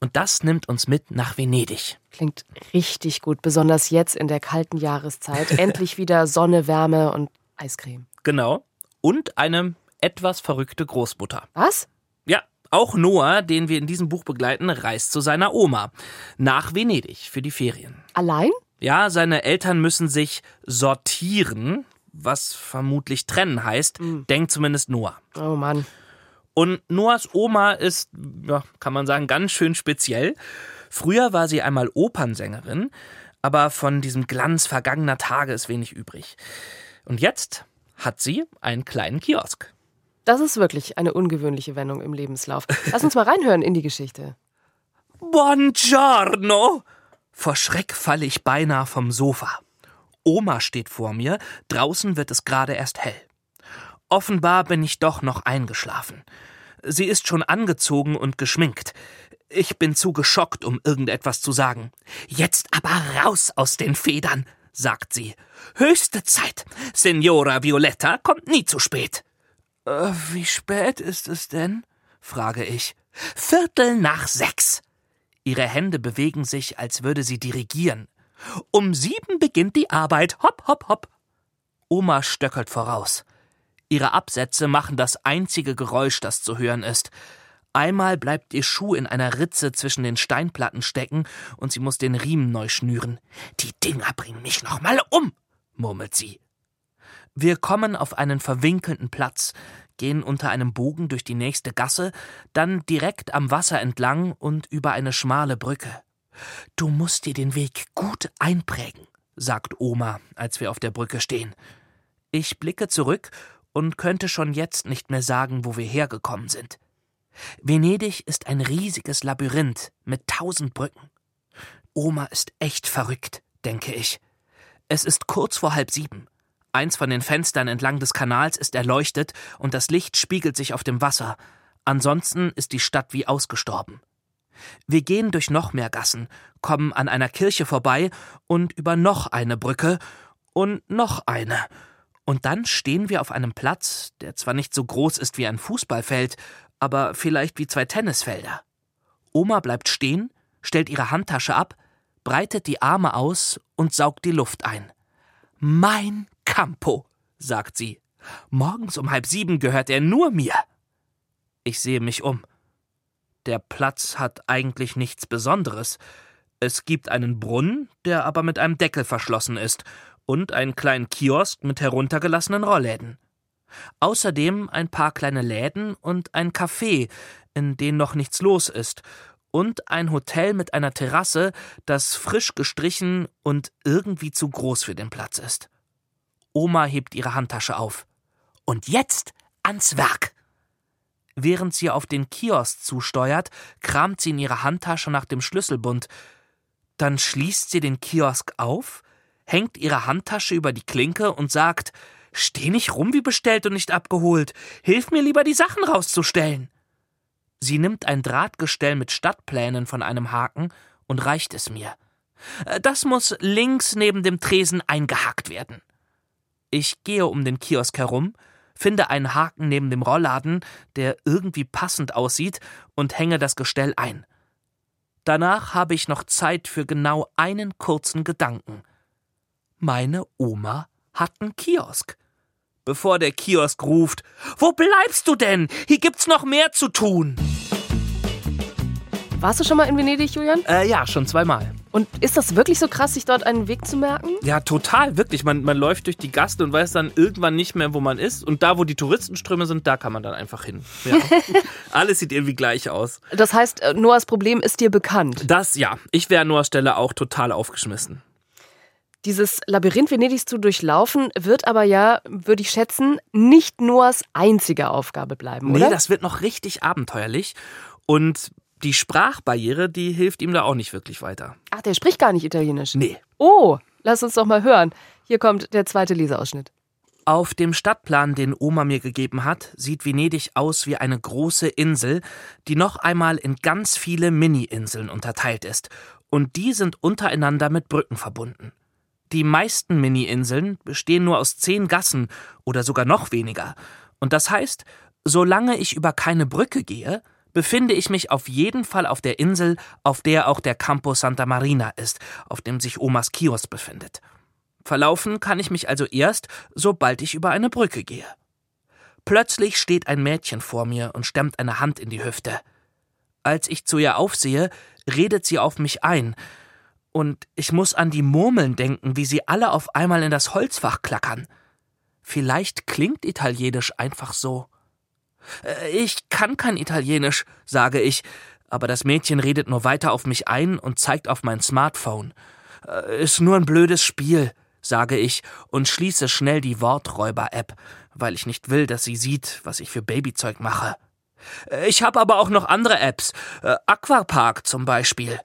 Und das nimmt uns mit nach Venedig. Klingt richtig gut, besonders jetzt in der kalten Jahreszeit. [LAUGHS] Endlich wieder Sonne, Wärme und Eiscreme. Genau. Und eine etwas verrückte Großmutter. Was? Auch Noah, den wir in diesem Buch begleiten, reist zu seiner Oma nach Venedig für die Ferien. Allein? Ja, seine Eltern müssen sich sortieren, was vermutlich trennen heißt, Mhm. denkt zumindest Noah. Oh Mann. Und Noahs Oma ist, ja, kann man sagen, ganz schön speziell. Früher war sie einmal Opernsängerin, aber von diesem Glanz vergangener Tage ist wenig übrig. Und jetzt hat sie einen kleinen Kiosk. Das ist wirklich eine ungewöhnliche Wendung im Lebenslauf. Lass uns mal reinhören in die Geschichte. Buongiorno! Vor Schreck falle ich beinahe vom Sofa. Oma steht vor mir, draußen wird es gerade erst hell. Offenbar bin ich doch noch eingeschlafen. Sie ist schon angezogen und geschminkt. Ich bin zu geschockt, um irgendetwas zu sagen. Jetzt aber raus aus den Federn, sagt sie. Höchste Zeit. Signora Violetta kommt nie zu spät. Äh, wie spät ist es denn? frage ich. Viertel nach sechs. Ihre Hände bewegen sich, als würde sie dirigieren. Um sieben beginnt die Arbeit. Hopp, hopp, hopp. Oma stöckert voraus. Ihre Absätze machen das einzige Geräusch, das zu hören ist. Einmal bleibt ihr Schuh in einer Ritze zwischen den Steinplatten stecken und sie muss den Riemen neu schnüren. Die Dinger bringen mich noch mal um, murmelt sie. Wir kommen auf einen verwinkelten Platz, gehen unter einem Bogen durch die nächste Gasse, dann direkt am Wasser entlang und über eine schmale Brücke. Du musst dir den Weg gut einprägen, sagt Oma, als wir auf der Brücke stehen. Ich blicke zurück und könnte schon jetzt nicht mehr sagen, wo wir hergekommen sind. Venedig ist ein riesiges Labyrinth mit tausend Brücken. Oma ist echt verrückt, denke ich. Es ist kurz vor halb sieben. Eins von den Fenstern entlang des Kanals ist erleuchtet und das Licht spiegelt sich auf dem Wasser. Ansonsten ist die Stadt wie ausgestorben. Wir gehen durch noch mehr Gassen, kommen an einer Kirche vorbei und über noch eine Brücke und noch eine. Und dann stehen wir auf einem Platz, der zwar nicht so groß ist wie ein Fußballfeld, aber vielleicht wie zwei Tennisfelder. Oma bleibt stehen, stellt ihre Handtasche ab, breitet die Arme aus und saugt die Luft ein. Mein Campo, sagt sie. Morgens um halb sieben gehört er nur mir. Ich sehe mich um. Der Platz hat eigentlich nichts Besonderes. Es gibt einen Brunnen, der aber mit einem Deckel verschlossen ist, und einen kleinen Kiosk mit heruntergelassenen Rollläden. Außerdem ein paar kleine Läden und ein Café, in denen noch nichts los ist, und ein Hotel mit einer Terrasse, das frisch gestrichen und irgendwie zu groß für den Platz ist. Oma hebt ihre Handtasche auf. Und jetzt ans Werk! Während sie auf den Kiosk zusteuert, kramt sie in ihrer Handtasche nach dem Schlüsselbund. Dann schließt sie den Kiosk auf, hängt ihre Handtasche über die Klinke und sagt: Steh nicht rum wie bestellt und nicht abgeholt. Hilf mir lieber, die Sachen rauszustellen. Sie nimmt ein Drahtgestell mit Stadtplänen von einem Haken und reicht es mir. Das muss links neben dem Tresen eingehakt werden. Ich gehe um den Kiosk herum, finde einen Haken neben dem Rollladen, der irgendwie passend aussieht, und hänge das Gestell ein. Danach habe ich noch Zeit für genau einen kurzen Gedanken. Meine Oma hat einen Kiosk. Bevor der Kiosk ruft, wo bleibst du denn? Hier gibt's noch mehr zu tun. Warst du schon mal in Venedig, Julian? Äh, ja, schon zweimal. Und ist das wirklich so krass, sich dort einen Weg zu merken? Ja, total, wirklich. Man, man läuft durch die Gassen und weiß dann irgendwann nicht mehr, wo man ist. Und da, wo die Touristenströme sind, da kann man dann einfach hin. Ja. [LAUGHS] Alles sieht irgendwie gleich aus. Das heißt, äh, Noahs Problem ist dir bekannt. Das, ja. Ich wäre an Noahs Stelle auch total aufgeschmissen. Dieses Labyrinth Venedigs zu durchlaufen, wird aber ja, würde ich schätzen, nicht Noahs einzige Aufgabe bleiben, oder? Nee, das wird noch richtig abenteuerlich. Und die Sprachbarriere, die hilft ihm da auch nicht wirklich weiter. Ach, der spricht gar nicht Italienisch. Nee. Oh, lass uns doch mal hören. Hier kommt der zweite Leseausschnitt. Auf dem Stadtplan, den Oma mir gegeben hat, sieht Venedig aus wie eine große Insel, die noch einmal in ganz viele Mini-Inseln unterteilt ist. Und die sind untereinander mit Brücken verbunden. Die meisten Mini-Inseln bestehen nur aus zehn Gassen oder sogar noch weniger. Und das heißt, solange ich über keine Brücke gehe, befinde ich mich auf jeden Fall auf der Insel, auf der auch der Campo Santa Marina ist, auf dem sich Omas Kiosk befindet. Verlaufen kann ich mich also erst, sobald ich über eine Brücke gehe. Plötzlich steht ein Mädchen vor mir und stemmt eine Hand in die Hüfte. Als ich zu ihr aufsehe, redet sie auf mich ein, und ich muss an die Murmeln denken, wie sie alle auf einmal in das Holzfach klackern. Vielleicht klingt Italienisch einfach so. Äh, ich kann kein Italienisch, sage ich, aber das Mädchen redet nur weiter auf mich ein und zeigt auf mein Smartphone. Äh, ist nur ein blödes Spiel, sage ich und schließe schnell die Worträuber-App, weil ich nicht will, dass sie sieht, was ich für Babyzeug mache. Äh, ich habe aber auch noch andere Apps, Aquapark zum Beispiel.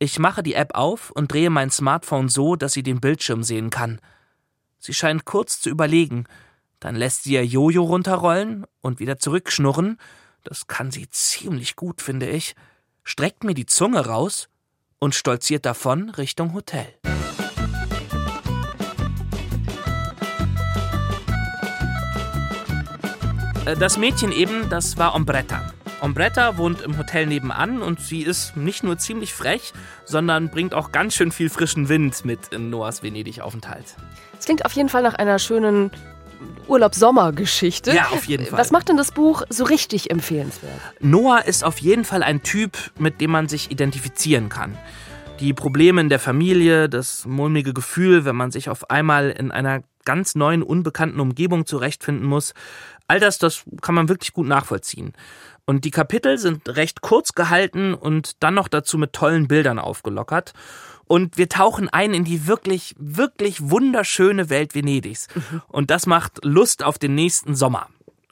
Ich mache die App auf und drehe mein Smartphone so, dass sie den Bildschirm sehen kann. Sie scheint kurz zu überlegen, dann lässt sie ihr Jojo runterrollen und wieder zurückschnurren, das kann sie ziemlich gut, finde ich, streckt mir die Zunge raus und stolziert davon Richtung Hotel. Äh, das Mädchen eben, das war Ombretta. Ombretta wohnt im Hotel nebenan und sie ist nicht nur ziemlich frech, sondern bringt auch ganz schön viel frischen Wind mit in Noahs Venedig-Aufenthalt. Es klingt auf jeden Fall nach einer schönen Urlaub-Sommer-Geschichte. Ja, auf jeden Fall. Was macht denn das Buch so richtig empfehlenswert? Noah ist auf jeden Fall ein Typ, mit dem man sich identifizieren kann. Die Probleme in der Familie, das mulmige Gefühl, wenn man sich auf einmal in einer ganz neuen, unbekannten Umgebung zurechtfinden muss, all das, das kann man wirklich gut nachvollziehen. Und die Kapitel sind recht kurz gehalten und dann noch dazu mit tollen Bildern aufgelockert. Und wir tauchen ein in die wirklich, wirklich wunderschöne Welt Venedigs. Mhm. Und das macht Lust auf den nächsten Sommer.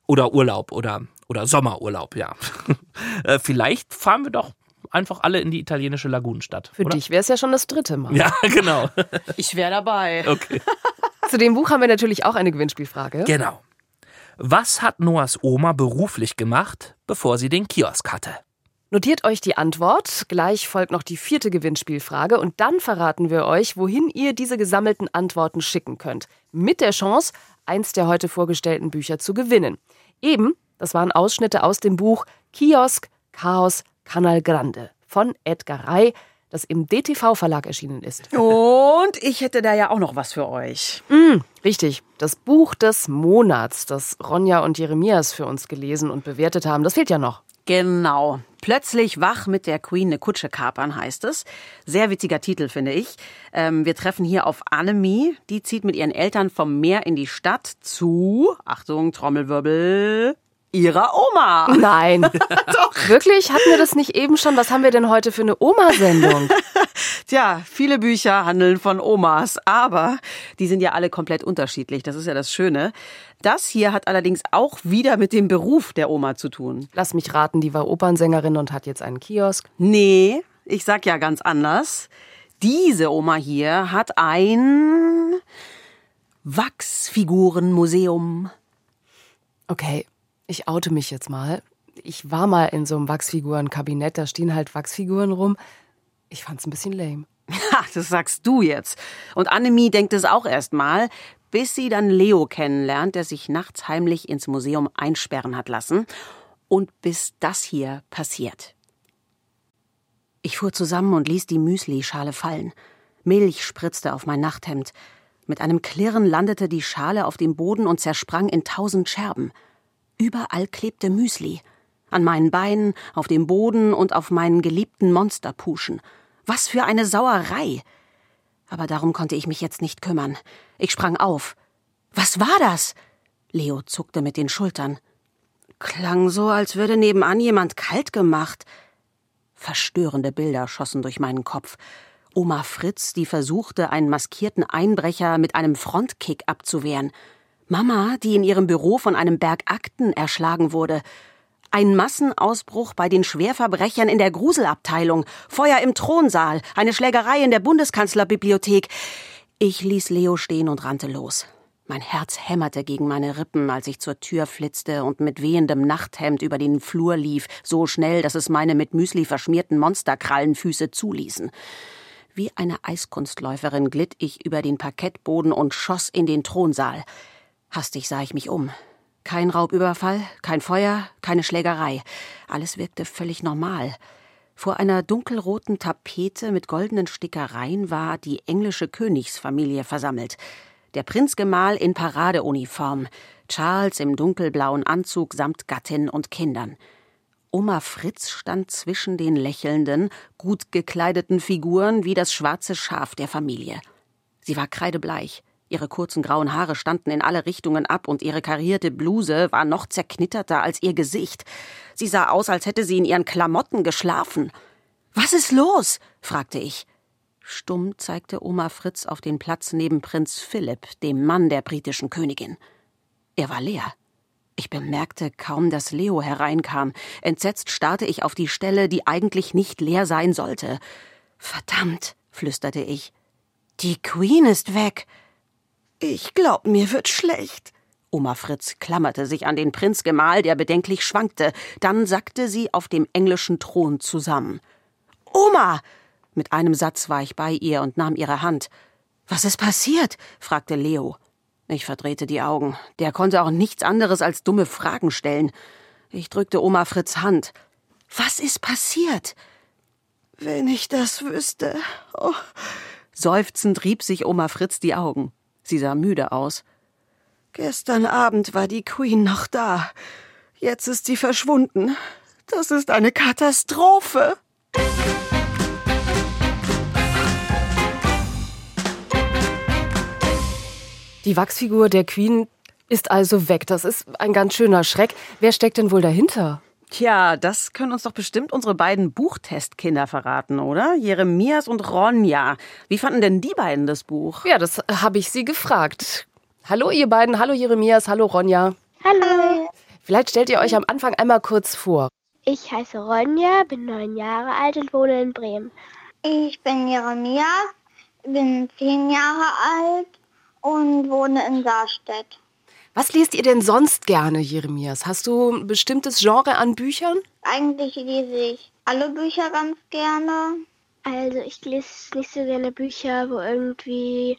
Oder Urlaub oder, oder Sommerurlaub, ja. [LAUGHS] Äh, vielleicht fahren wir doch einfach alle in die italienische Lagunenstadt. Für oder? dich wäre es ja schon das dritte Mal. Ja, [LAUGHS] genau. Ich wäre dabei. Okay. [LAUGHS] Zu dem Buch haben wir natürlich auch eine Gewinnspielfrage. Genau. Was hat Noahs Oma beruflich gemacht, bevor sie den Kiosk hatte? Notiert euch die Antwort. Gleich folgt noch die vierte Gewinnspielfrage und dann verraten wir euch, wohin ihr diese gesammelten Antworten schicken könnt. Mit der Chance, eins der heute vorgestellten Bücher zu gewinnen. Eben, das waren Ausschnitte aus dem Buch Kiosk, Chaos, Canal Grande von Edgar Rey, das im DTV-Verlag erschienen ist. Und ich hätte da ja auch noch was für euch. Mm, richtig. Das Buch des Monats, das Ronja und Jeremias für uns gelesen und bewertet haben, das fehlt ja noch. Genau. Plötzlich wach mit der Queen eine Kutsche kapern heißt es. Sehr witziger Titel, finde ich. Ähm, wir treffen hier auf Annemie. Die zieht mit ihren Eltern vom Meer in die Stadt zu, Achtung, Trommelwirbel, ihrer Oma. [LAUGHS] [LAUGHS] Nein. Doch. Wirklich? Hatten wir das nicht eben schon? Was haben wir denn heute für eine Oma-Sendung? [LAUGHS] Tja, viele Bücher handeln von Omas, aber die sind ja alle komplett unterschiedlich. Das ist ja das Schöne. Das hier hat allerdings auch wieder mit dem Beruf der Oma zu tun. Lass mich raten, die war Opernsängerin und hat jetzt einen Kiosk. Nee, ich sag ja ganz anders. Diese Oma hier hat ein Wachsfigurenmuseum. Okay, ich oute mich jetzt mal. Ich war mal in so einem Wachsfigurenkabinett, da stehen halt Wachsfiguren rum. Ich fand's ein bisschen lame. [LAUGHS] Ha, das sagst du jetzt. Und Annemie denkt es auch erst mal, bis sie dann Leo kennenlernt, der sich nachts heimlich ins Museum einsperren hat lassen. Und bis das hier passiert. Ich fuhr zusammen und ließ die Müsli-Schale fallen. Milch spritzte auf mein Nachthemd. Mit einem Klirren landete die Schale auf dem Boden und zersprang in tausend Scherben. Überall klebte Müsli. An meinen Beinen, auf dem Boden und auf meinen geliebten Monsterpuschen. Was für eine Sauerei! Aber darum konnte ich mich jetzt nicht kümmern. Ich sprang auf. Was war das? Leo zuckte mit den Schultern. Klang so, als würde nebenan jemand kalt gemacht. Verstörende Bilder schossen durch meinen Kopf. Oma Fritz, die versuchte, einen maskierten Einbrecher mit einem Frontkick abzuwehren. Mama, die in ihrem Büro von einem Berg Akten erschlagen wurde. Ein Massenausbruch bei den Schwerverbrechern in der Gruselabteilung, Feuer im Thronsaal, eine Schlägerei in der Bundeskanzlerbibliothek. Ich ließ Leo stehen und rannte los. Mein Herz hämmerte gegen meine Rippen, als ich zur Tür flitzte und mit wehendem Nachthemd über den Flur lief, so schnell, dass es meine mit Müsli verschmierten Monsterkrallenfüße zuließen. Wie eine Eiskunstläuferin glitt ich über den Parkettboden und schoss in den Thronsaal. Hastig sah ich mich um. Kein Raubüberfall, kein Feuer, keine Schlägerei. Alles wirkte völlig normal. Vor einer dunkelroten Tapete mit goldenen Stickereien war die englische Königsfamilie versammelt. Der Prinzgemahl in Paradeuniform, Charles im dunkelblauen Anzug samt Gattin und Kindern. Oma Fritz stand zwischen den lächelnden, gut gekleideten Figuren wie das schwarze Schaf der Familie. Sie war kreidebleich. Ihre kurzen grauen Haare standen in alle Richtungen ab und ihre karierte Bluse war noch zerknitterter als ihr Gesicht. Sie sah aus, als hätte sie in ihren Klamotten geschlafen. Was ist los? fragte ich. Stumm zeigte Oma Fritz auf den Platz neben Prinz Philipp, dem Mann der britischen Königin. Er war leer. Ich bemerkte kaum, dass Leo hereinkam. Entsetzt starrte ich auf die Stelle, die eigentlich nicht leer sein sollte. Verdammt, flüsterte ich. Die Queen ist weg. Ich glaub, mir wird schlecht. Oma Fritz klammerte sich an den Prinzgemahl, der bedenklich schwankte. Dann sackte sie auf dem englischen Thron zusammen. Oma! Mit einem Satz war ich bei ihr und nahm ihre Hand. Was ist passiert? fragte Leo. Ich verdrehte die Augen. Der konnte auch nichts anderes als dumme Fragen stellen. Ich drückte Oma Fritz Hand. Was ist passiert? Wenn ich das wüsste. Oh. Seufzend rieb sich Oma Fritz die Augen. Sie sah müde aus. Gestern Abend war die Queen noch da. Jetzt ist sie verschwunden. Das ist eine Katastrophe. Die Wachsfigur der Queen ist also weg. Das ist ein ganz schöner Schreck. Wer steckt denn wohl dahinter? Tja, das können uns doch bestimmt unsere beiden Buchtestkinder verraten, oder? Jeremias und Ronja. Wie fanden denn die beiden das Buch? Ja, das habe ich sie gefragt. Hallo ihr beiden, hallo Jeremias, hallo Ronja. Hallo. Vielleicht stellt ihr euch am Anfang einmal kurz vor. Ich heiße Ronja, bin neun Jahre alt und wohne in Bremen. Ich bin Jeremias, bin zehn Jahre alt und wohne in Saarstedt. Was liest ihr denn sonst gerne, Jeremias? Hast du ein bestimmtes Genre an Büchern? Eigentlich lese ich alle Bücher ganz gerne. Also ich lese nicht so gerne Bücher, wo irgendwie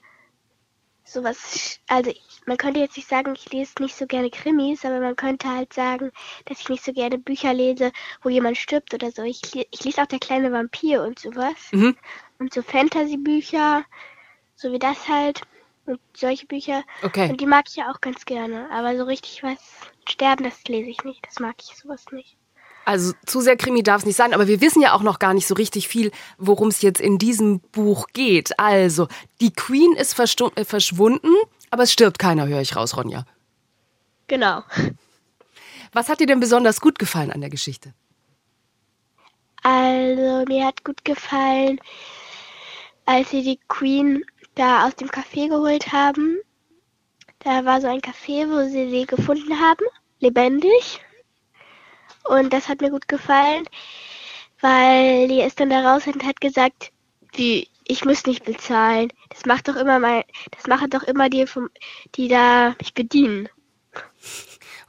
sowas, also man könnte jetzt nicht sagen, ich lese nicht so gerne Krimis, aber man könnte halt sagen, dass ich nicht so gerne Bücher lese, wo jemand stirbt oder so. Ich, ich lese auch der kleine Vampir und sowas. Mhm. Und so Fantasy-Bücher, so wie das halt und solche Bücher. Okay. Und die mag ich ja auch ganz gerne. Aber so richtig was sterben, das lese ich nicht. Das mag ich sowas nicht. Also zu sehr Krimi darf es nicht sein, aber wir wissen ja auch noch gar nicht so richtig viel, worum es jetzt in diesem Buch geht. Also, die Queen ist äh, verschwunden, aber es stirbt keiner, höre ich raus, Ronja. Genau. Was hat dir denn besonders gut gefallen an der Geschichte? Also, mir hat gut gefallen, als sie die Queen da aus dem Café geholt haben. Da war so ein Café, wo sie sie gefunden haben, lebendig. Und das hat mir gut gefallen, weil die ist dann da raus und hat gesagt, wie, ich muss nicht bezahlen. Das macht doch immer mal, das machen doch immer die, vom, die da mich bedienen.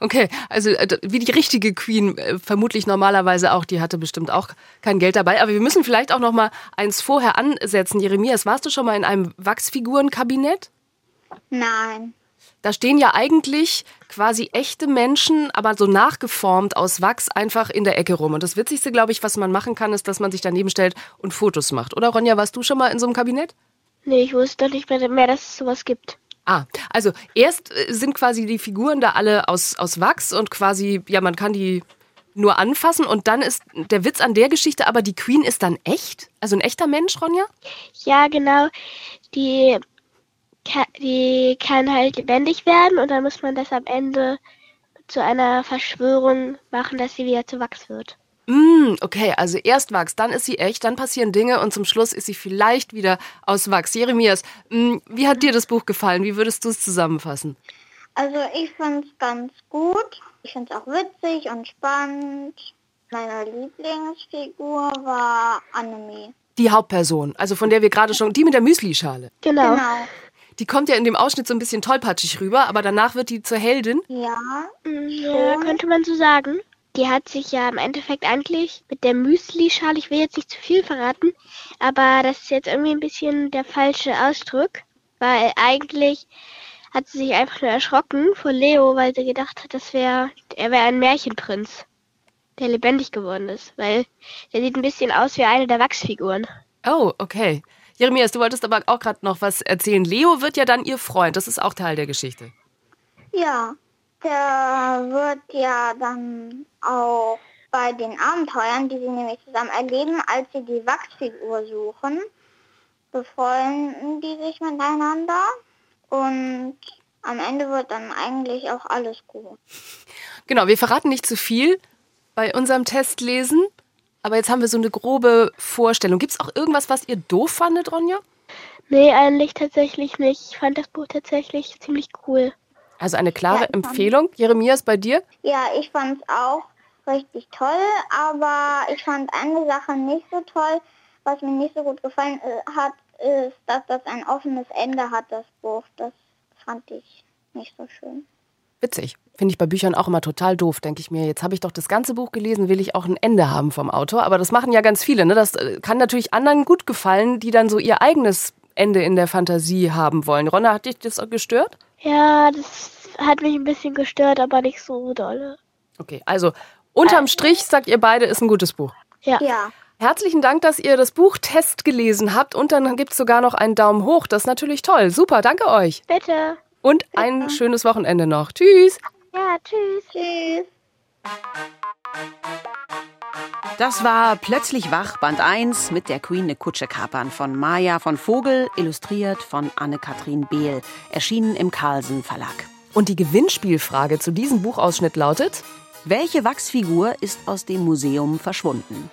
Okay, also äh, wie die richtige Queen, äh, vermutlich normalerweise auch, die hatte bestimmt auch kein Geld dabei. Aber wir müssen vielleicht auch noch mal eins vorher ansetzen. Jeremias, warst du schon mal in einem Wachsfigurenkabinett? Nein. Da stehen ja eigentlich quasi echte Menschen, aber so nachgeformt aus Wachs einfach in der Ecke rum. Und das Witzigste, glaube ich, was man machen kann, ist, dass man sich daneben stellt und Fotos macht. Oder Ronja, warst du schon mal in so einem Kabinett? Nee, ich wusste nicht mehr, mehr dass es sowas gibt. Ah, also erst äh, sind quasi die Figuren da alle aus, aus Wachs und quasi, ja, man kann die nur anfassen und dann ist der Witz an der Geschichte, aber die Queen ist dann echt? Also ein echter Mensch, Ronja? Ja, genau. Die, die kann halt lebendig werden und dann muss man das am Ende zu einer Verschwörung machen, dass sie wieder zu Wachs wird. Mm, okay, also erst Wachs, dann ist sie echt, dann passieren Dinge und zum Schluss ist sie vielleicht wieder aus Wachs. Jeremias, mm, wie hat dir das Buch gefallen? Wie würdest du es zusammenfassen? Also ich finde es ganz gut. Ich finde es auch witzig und spannend. Meine Lieblingsfigur war Annemie. Die Hauptperson, also von der wir gerade schon, die mit der Müslischale. Genau. Genau. Die kommt ja in dem Ausschnitt so ein bisschen tollpatschig rüber, aber danach wird die zur Heldin. Ja. Ja, könnte man so sagen. Die hat sich ja im Endeffekt eigentlich mit der Müsli-Schale, ich will jetzt nicht zu viel verraten, aber das ist jetzt irgendwie ein bisschen der falsche Ausdruck, weil eigentlich hat sie sich einfach nur erschrocken vor Leo, weil sie gedacht hat, das wäre, er wäre ein Märchenprinz, der lebendig geworden ist, weil der sieht ein bisschen aus wie eine der Wachsfiguren. Oh, okay. Jeremias, du wolltest aber auch gerade noch was erzählen. Leo wird ja dann ihr Freund. Das ist auch Teil der Geschichte. Ja, der wird ja dann auch bei den Abenteuern, die sie nämlich zusammen erleben, als sie die Wachsfigur suchen, befreunden die sich miteinander und am Ende wird dann eigentlich auch alles gut. Genau, wir verraten nicht zu viel bei unserem Testlesen, aber jetzt haben wir so eine grobe Vorstellung. Gibt es auch irgendwas, was ihr doof fandet, Ronja? Nee, eigentlich tatsächlich nicht. Ich fand das Buch tatsächlich ziemlich cool. Also eine klare Ja, Empfehlung. Jeremias, bei dir? Ja, ich fand es auch richtig toll, aber ich fand eine Sache nicht so toll. Was mir nicht so gut gefallen äh, hat, ist, dass das ein offenes Ende hat, das Buch. Das fand ich nicht so schön. Witzig. Finde ich bei Büchern auch immer total doof, denke ich mir. Jetzt habe ich doch das ganze Buch gelesen, will ich auch ein Ende haben vom Autor. Aber das machen ja ganz viele. Ne? Das äh, kann natürlich anderen gut gefallen, die dann so ihr eigenes Ende in der Fantasie haben wollen. Ronna, hat dich das auch gestört? Ja, das hat mich ein bisschen gestört, aber nicht so dolle. Okay, also unterm Strich sagt ihr beide, ist ein gutes Buch. Ja. Ja, Herzlichen Dank, dass ihr das Buch Test gelesen habt und dann gibt es sogar noch einen Daumen hoch. Das ist natürlich toll. Super, danke euch. Bitte. Und ein schönes Wochenende noch. Tschüss. Ja, tschüss. tschüss. Das war Plötzlich wach, Band 1 mit der Queen eine Kutsche kapern von Maja von Vogel, illustriert von Anne-Kathrin Behl, erschienen im Carlsen Verlag. Und die Gewinnspielfrage zu diesem Buchausschnitt lautet: Welche Wachsfigur ist aus dem Museum verschwunden?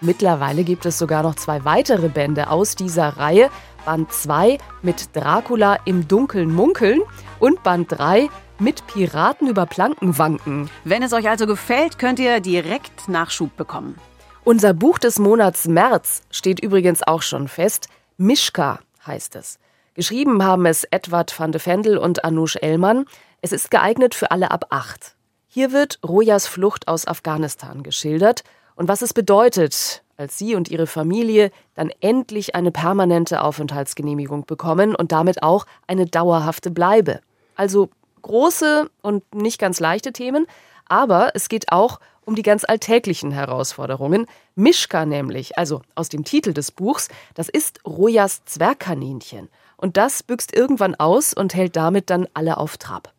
Mittlerweile gibt es sogar noch zwei weitere Bände aus dieser Reihe. Band 2 mit Dracula im Dunkeln munkeln und Band 3 mit Piraten über Planken wanken. Wenn es euch also gefällt, könnt ihr direkt Nachschub bekommen. Unser Buch des Monats März steht übrigens auch schon fest. Mischka heißt es. Geschrieben haben es Edward van de Vendel und Anush Ellmann. Es ist geeignet für alle ab acht. Hier wird Rojas Flucht aus Afghanistan geschildert und was es bedeutet, als sie und ihre Familie dann endlich eine permanente Aufenthaltsgenehmigung bekommen und damit auch eine dauerhafte Bleibe. Also große und nicht ganz leichte Themen, aber es geht auch um die ganz alltäglichen Herausforderungen. Mischka nämlich, also aus dem Titel des Buchs, das ist Rojas Zwergkaninchen. Und das büxt irgendwann aus und hält damit dann alle auf Trab.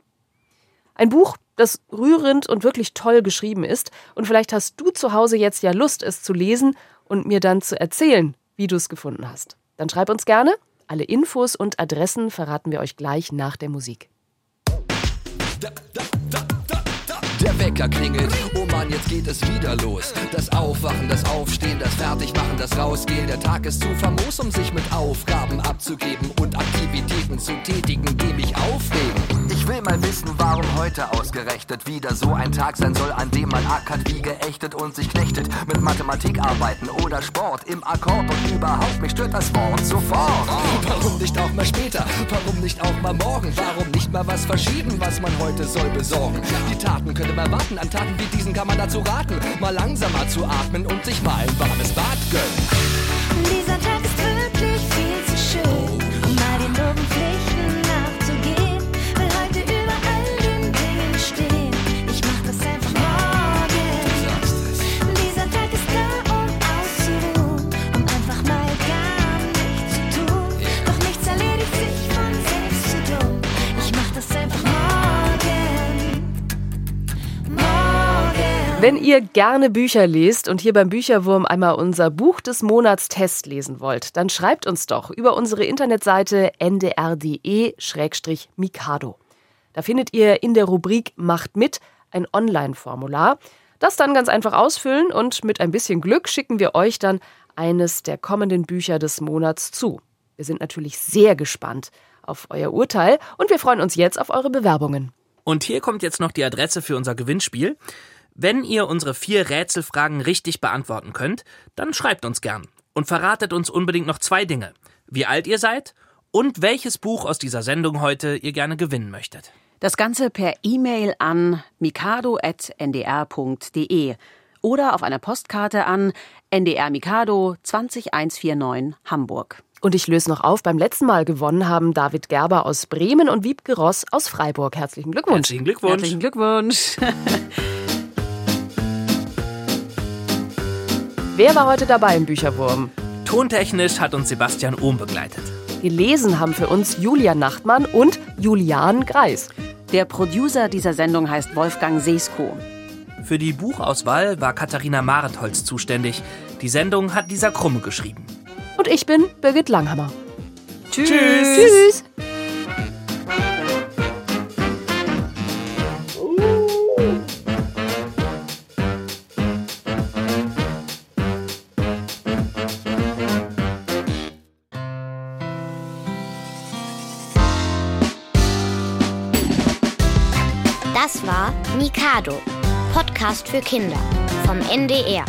Ein Buch, das rührend und wirklich toll geschrieben ist. Und vielleicht hast du zu Hause jetzt ja Lust, es zu lesen und mir dann zu erzählen, wie du es gefunden hast. Dann schreib uns gerne. Alle Infos und Adressen verraten wir euch gleich nach der Musik. Der Wecker klingelt, Mann, jetzt geht es wieder los. Das Aufwachen, das Aufstehen, das Fertigmachen, das Rausgehen. Der Tag ist zu famos, um sich mit Aufgaben abzugeben und Aktivitäten zu tätigen, die mich aufregen. Ich will mal wissen, warum heute ausgerechnet wieder so ein Tag sein soll, an dem man ackert wie geächtet und sich knechtet. Mit Mathematik arbeiten oder Sport im Akkord und überhaupt mich stört das Wort sofort. Warum nicht auch mal später? Warum nicht auch mal morgen? Warum nicht mal was verschieben, was man heute soll besorgen? Die Taten könnte man warten, an Tagen wie diesen kann man dazu raten, mal langsamer zu atmen und sich mal ein warmes Bad gönnen. Wenn ihr gerne Bücher lest und hier beim Bücherwurm einmal unser Buch des Monats Test lesen wollt, dann schreibt uns doch über unsere Internetseite ndr.de-mikado. Da findet ihr in der Rubrik Macht mit ein Online-Formular. Das dann ganz einfach ausfüllen und mit ein bisschen Glück schicken wir euch dann eines der kommenden Bücher des Monats zu. Wir sind natürlich sehr gespannt auf euer Urteil und wir freuen uns jetzt auf eure Bewerbungen. Und hier kommt jetzt noch die Adresse für unser Gewinnspiel. Wenn ihr unsere vier Rätselfragen richtig beantworten könnt, dann schreibt uns gern und verratet uns unbedingt noch zwei Dinge. Wie alt ihr seid und welches Buch aus dieser Sendung heute ihr gerne gewinnen möchtet. Das Ganze per E-Mail an mikado.ndr.de oder auf einer Postkarte an NDR Mikado 20149 Hamburg. Und ich löse noch auf, beim letzten Mal gewonnen haben David Gerber aus Bremen und Wiebke Ross aus Freiburg. Herzlichen Glückwunsch. Herzlichen Glückwunsch. Herzlichen Glückwunsch. [LAUGHS] Wer war heute dabei im Bücherwurm? Tontechnisch hat uns Sebastian Ohm begleitet. Gelesen haben für uns Julia Nachtmann und Julian Greis. Der Producer dieser Sendung heißt Wolfgang Seesko. Für die Buchauswahl war Katharina Maretholz zuständig. Die Sendung hat Lisa Krumme geschrieben. Und ich bin Birgit Langhammer. Tschüss. Tschüss. Podcast für Kinder vom NDR.